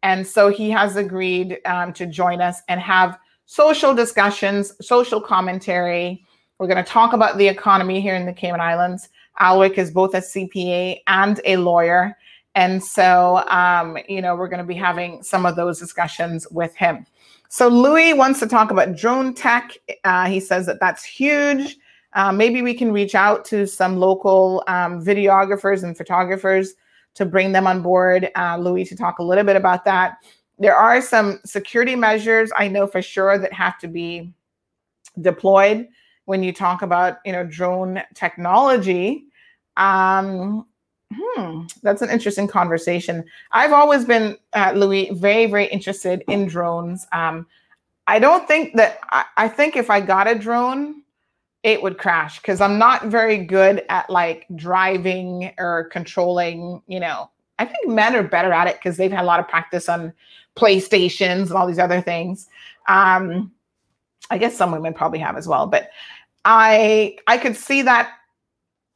C: And so he has agreed um, to join us and have social discussions, social commentary. We're going to talk about the economy here in the Cayman Islands. Alric is both a CPA and a lawyer. And so, um, you know, we're going to be having some of those discussions with him. So, Louis wants to talk about drone tech. Uh, he says that that's huge. Uh, maybe we can reach out to some local um, videographers and photographers to bring them on board. Uh, Louis to talk a little bit about that. There are some security measures I know for sure that have to be deployed when you talk about you know drone technology. Um, Hmm, that's an interesting conversation. I've always been, uh, Louis, very, very interested in drones. Um, I don't think that, I, I think if I got a drone, it would crash because I'm not very good at like driving or controlling, you know. I think men are better at it because they've had a lot of practice on PlayStations and all these other things. Um, I guess some women probably have as well, but I I could see that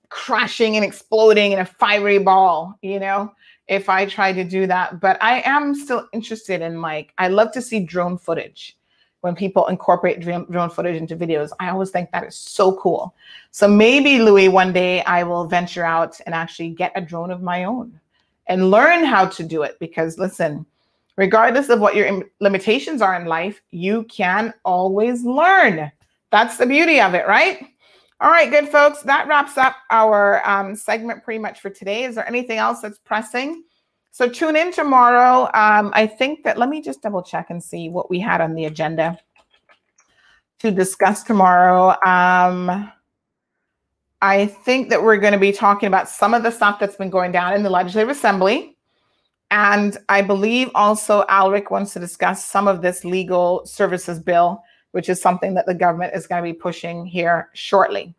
C: crashing and exploding in a fiery ball, you know, if I try to do that. But I am still interested in like, I love to see drone footage when people incorporate drone footage into videos. I always think that is so cool. So maybe, Louis, one day I will venture out and actually get a drone of my own and learn how to do it. Because listen, regardless of what your limitations are in life, you can always learn. That's the beauty of it, right? All right, good folks. That wraps up our um, segment pretty much for today. Is there anything else that's pressing? So tune in tomorrow. Um, I think that let me just double check and see what we had on the agenda to discuss tomorrow. Um, I think that we're going to be talking about some of the stuff that's been going down in the Legislative Assembly. And I believe also Alric wants to discuss some of this legal services bill which is something that the government is going to be pushing here shortly.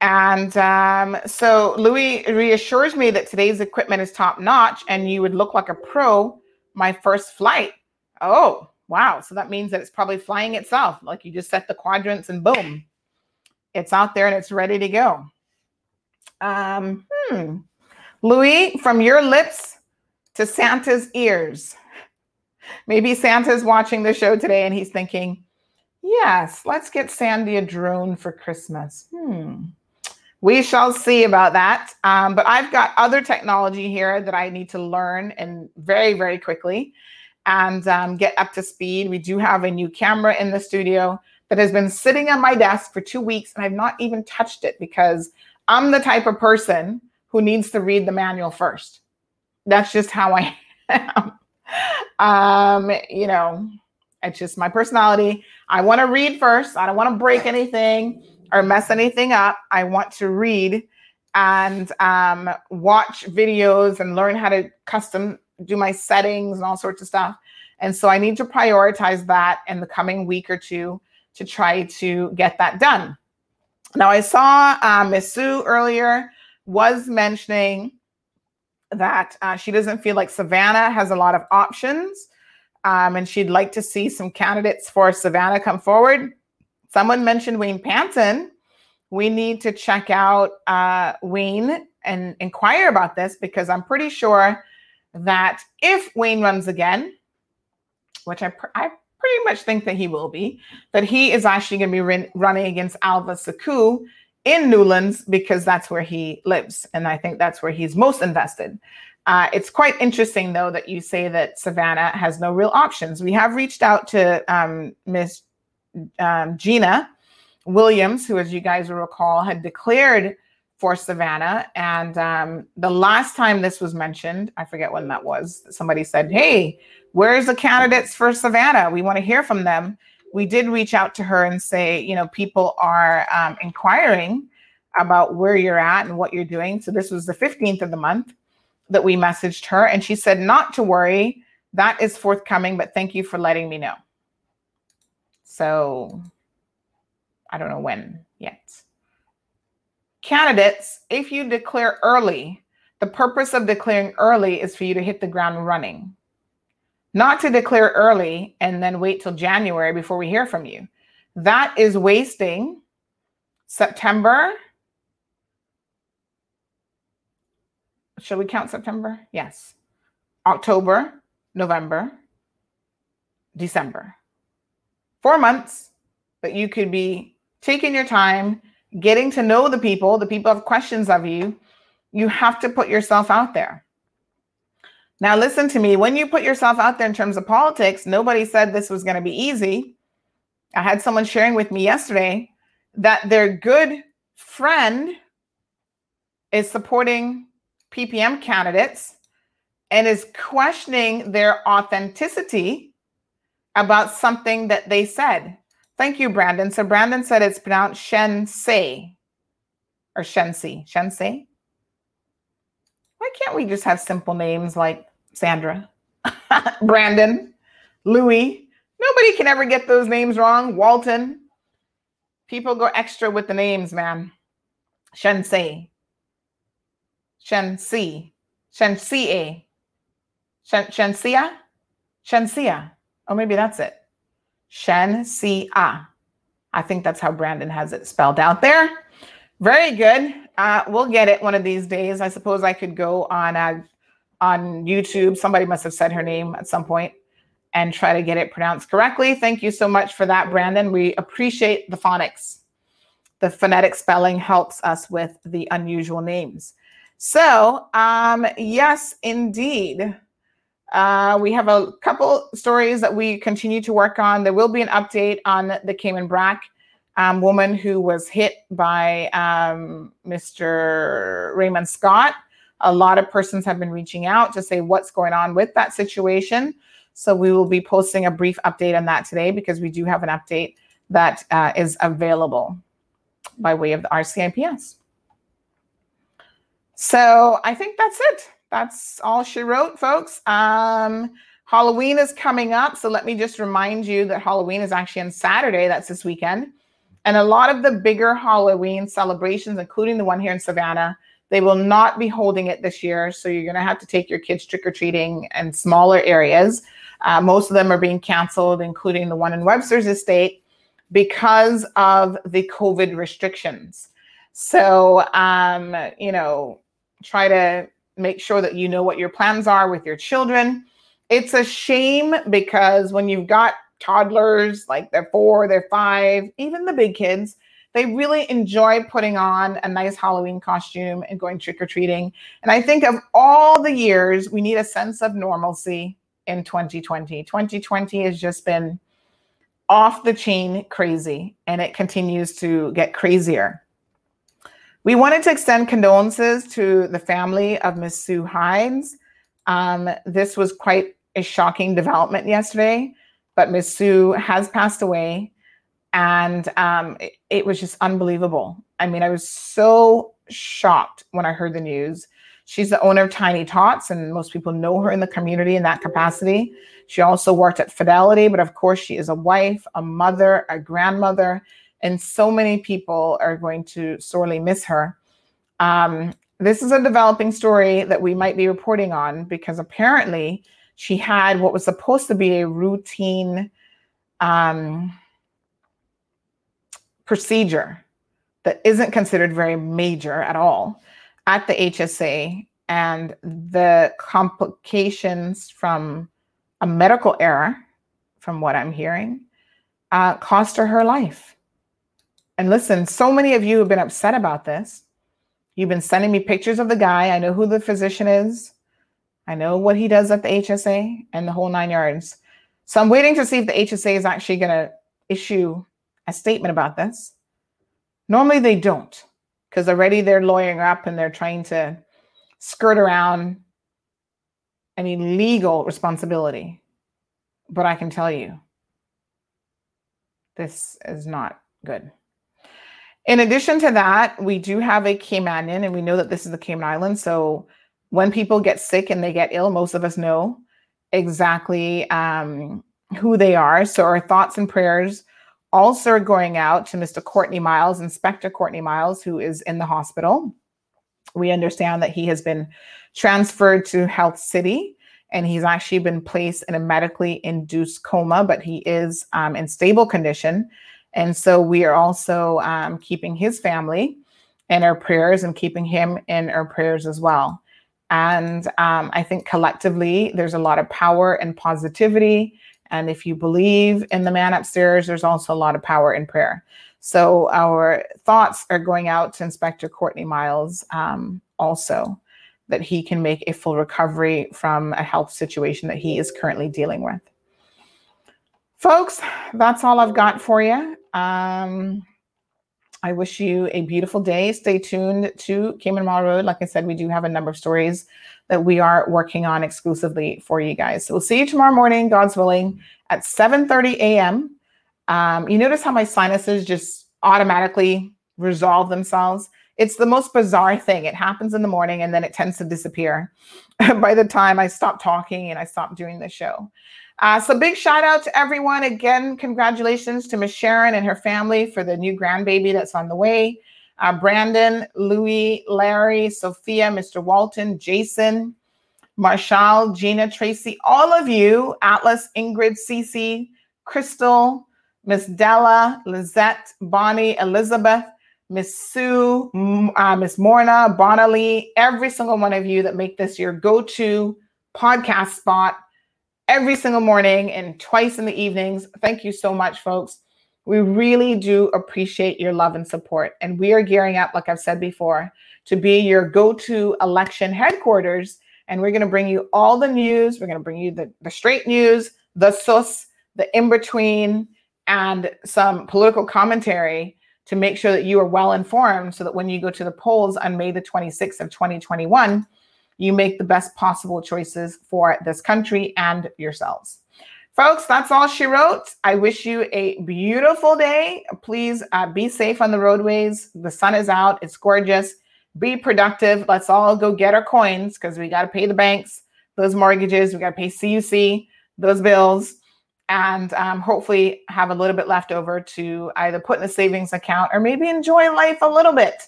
C: And um, so Louis reassures me that today's equipment is top notch and you would look like a pro my first flight. Oh, wow. So that means that it's probably flying itself. Like you just set the quadrants and boom, it's out there and it's ready to go. Um, hmm. Louis, from your lips to Santa's ears. Maybe Santa's watching the show today and he's thinking, yes, let's get Sandy a drone for Christmas. Hmm. We shall see about that. Um, but I've got other technology here that I need to learn and very, very quickly and um, get up to speed. We do have a new camera in the studio that has been sitting on my desk for two weeks and I've not even touched it because I'm the type of person who needs to read the manual first. That's just how I am um, you know, it's just my personality. I want to read first. I don't want to break anything or mess anything up. I want to read and um, watch videos and learn how to custom do my settings and all sorts of stuff. And so I need to prioritize that in the coming week or two to try to get that done. Now, I saw uh, Miss Sue earlier was mentioning that uh, she doesn't feel like Savannah has a lot of options. Um, and she'd like to see some candidates for Savannah come forward. Someone mentioned Wayne Panton. We need to check out uh, Wayne and inquire about this because I'm pretty sure that if Wayne runs again, which I, pr- I pretty much think that he will be, that he is actually going to be running against Alva Suckoo in Newlands because that's where he lives. And I think that's where he's most invested. Uh, it's quite interesting, though, that you say that Savannah has no real options. We have reached out to um, Miss um, Gina Williams, who, as you guys will recall, had declared for Savannah. And um, the last time this was mentioned, I forget when that was, somebody said, Hey, where's the candidates for Savannah? We want to hear from them we did reach out to her and say, you know, people are um, inquiring about where you're at and what you're doing. So this was the 15th of the month that we messaged her, and she said, not to worry, that is forthcoming, but thank you for letting me know. So I don't know when yet. Candidates, if you declare early, The purpose of declaring early is for you to hit the ground running, not to declare early and then wait till January before we hear from you. That is wasting September. Shall we count September? Yes. October, November, December. Four months that you could be taking your time, getting to know the people. The people have questions of you. You have to put yourself out there. Now, listen to me. When you put yourself out there in terms of politics, nobody said this was going to be easy. I had someone sharing with me yesterday that their good friend is supporting PPM candidates and is questioning their authenticity about something that they said. Thank you, Brandon. So Brandon said it's pronounced Shensei or Shensi. Shensei. Why can't we just have simple names like Sandra, [LAUGHS] Brandon, Louis? Nobody can ever get those names wrong. Walton. People go extra with the names, man. Shensei. Shensi. Shensie. Shen Shensia? Shensia. Oh, maybe that's it. Shensia. I think that's how Brandon has it spelled out there. Very good. Uh, we'll get it one of these days. I suppose I could go on uh, on YouTube. Somebody must have said her name at some point and try to get it pronounced correctly. Thank you so much for that, Brandon. We appreciate the phonics. The phonetic spelling helps us with the unusual names. So, um, yes, indeed. Uh, we have a couple stories that we continue to work on. There will be an update on the Cayman Brac um, woman who was hit by um, Mr. Raymond Scott. A lot of persons have been reaching out to say what's going on with that situation. So we will be posting a brief update on that today because we do have an update that uh, is available by way of the RCIPS. So I think that's it. That's all she wrote, folks. Um, Halloween is coming up. So let me just remind you that Halloween is actually on Saturday. That's this weekend. And a lot of the bigger Halloween celebrations, including the one here in Savannah, they will not be holding it this year. So you're going to have to take your kids trick or treating in smaller areas. Uh, most of them are being canceled, including the one in Webster's estate, because of the COVID restrictions. So, um, you know, try to make sure that you know what your plans are with your children. It's a shame because when you've got toddlers, like they're four, they're five, even the big kids, they really enjoy putting on a nice Halloween costume and going trick or treating. And I think of all the years, we need a sense of normalcy in 2020. 2020 has just been off the chain crazy, and it continues to get crazier. We wanted to extend condolences to the family of Miss Sue Hines. Um, this was quite a shocking development yesterday, but Miss Sue has passed away, and um, it, it was just unbelievable. I mean, I was so shocked when I heard the news. She's the owner of Tiny Tots, and most people know her in the community in that capacity. She also worked at Fidelity, but of course, she is a wife, a mother, a grandmother, and so many people are going to sorely miss her. Um, this is a developing story that we might be reporting on because apparently she had what was supposed to be a routine um, procedure that isn't considered very major at all at the HSA. And the complications from a medical error, from what I'm hearing, uh, cost her her life. And listen, so many of you have been upset about this. You've been sending me pictures of the guy. I know who the physician is. I know what he does at the HSA and the whole nine yards. So I'm waiting to see if the HSA is actually going to issue a statement about this. Normally they don't because already they're lawyering up and they're trying to skirt around any legal responsibility. But I can tell you, this is not good. In addition to that, we do have a Caymanian, and we know that this is the Cayman Islands. So when people get sick and they get ill, most of us know exactly um, who they are. So our thoughts and prayers also are going out to Mr. Courtney Miles, Inspector Courtney Miles, who is in the hospital. We understand that he has been transferred to Health City and he's actually been placed in a medically induced coma, but he is um, in stable condition. And so we are also um, keeping his family in our prayers and keeping him in our prayers as well. And um, I think collectively, there's a lot of power and positivity. And if you believe in the man upstairs, there's also a lot of power in prayer. So our thoughts are going out to Inspector Courtney Miles um, also that he can make a full recovery from a health situation that he is currently dealing with. Folks, that's all I've got for you. Um, I wish you a beautiful day. Stay tuned to Cayman Marl Road. Like I said, we do have a number of stories that we are working on exclusively for you guys. So we'll see you tomorrow morning, God's willing, at 7:30 a.m. Um, you notice how my sinuses just automatically resolve themselves. It's the most bizarre [LAUGHS] thing. It happens in the morning and then it tends to disappear [LAUGHS] by the time I stop talking and I stop doing the show. Uh, so big shout out to everyone. Again, congratulations to Miss Sharon and her family for the new grandbaby that's on the way. Uh, Brandon, Louis, Larry, Sophia, Mr. Walton, Jason, Marshall, Gina, Tracy, all of you, Atlas, Ingrid, Cece, Crystal, Miss Della, Lizette, Bonnie, Elizabeth, Miss Sue, uh, Miss Morna, Bonali, every single one of you that make this your go-to podcast spot every single morning and twice in the evenings. Thank you so much, folks. We really do appreciate your love and support. And we are gearing up, like I've said before, to be your go to election headquarters. And we're going to bring you all the news. We're going to bring you the, the straight news, the sus, the in between, and some political commentary to make sure that you are well informed so that when you go to the polls on May the 26th of 2021, you make the best possible choices for this country and yourselves. Folks, that's all she wrote. I wish you a beautiful day. Please uh, be safe on the roadways. The sun is out, it's gorgeous. Be productive. Let's all go get our coins because we got to pay the banks, those mortgages, we got to pay CUC, those bills, and um, hopefully have a little bit left over to either put in a savings account or maybe enjoy life a little bit.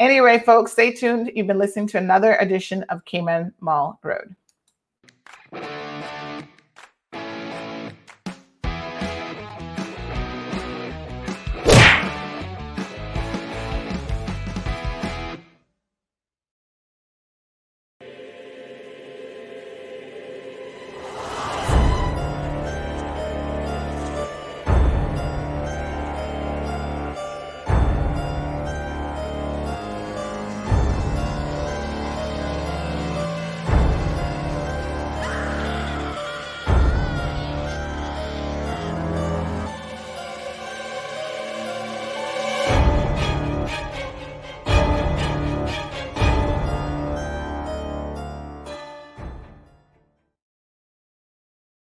C: Anyway, folks, stay tuned. You've been listening to another edition of Cayman Marl Road.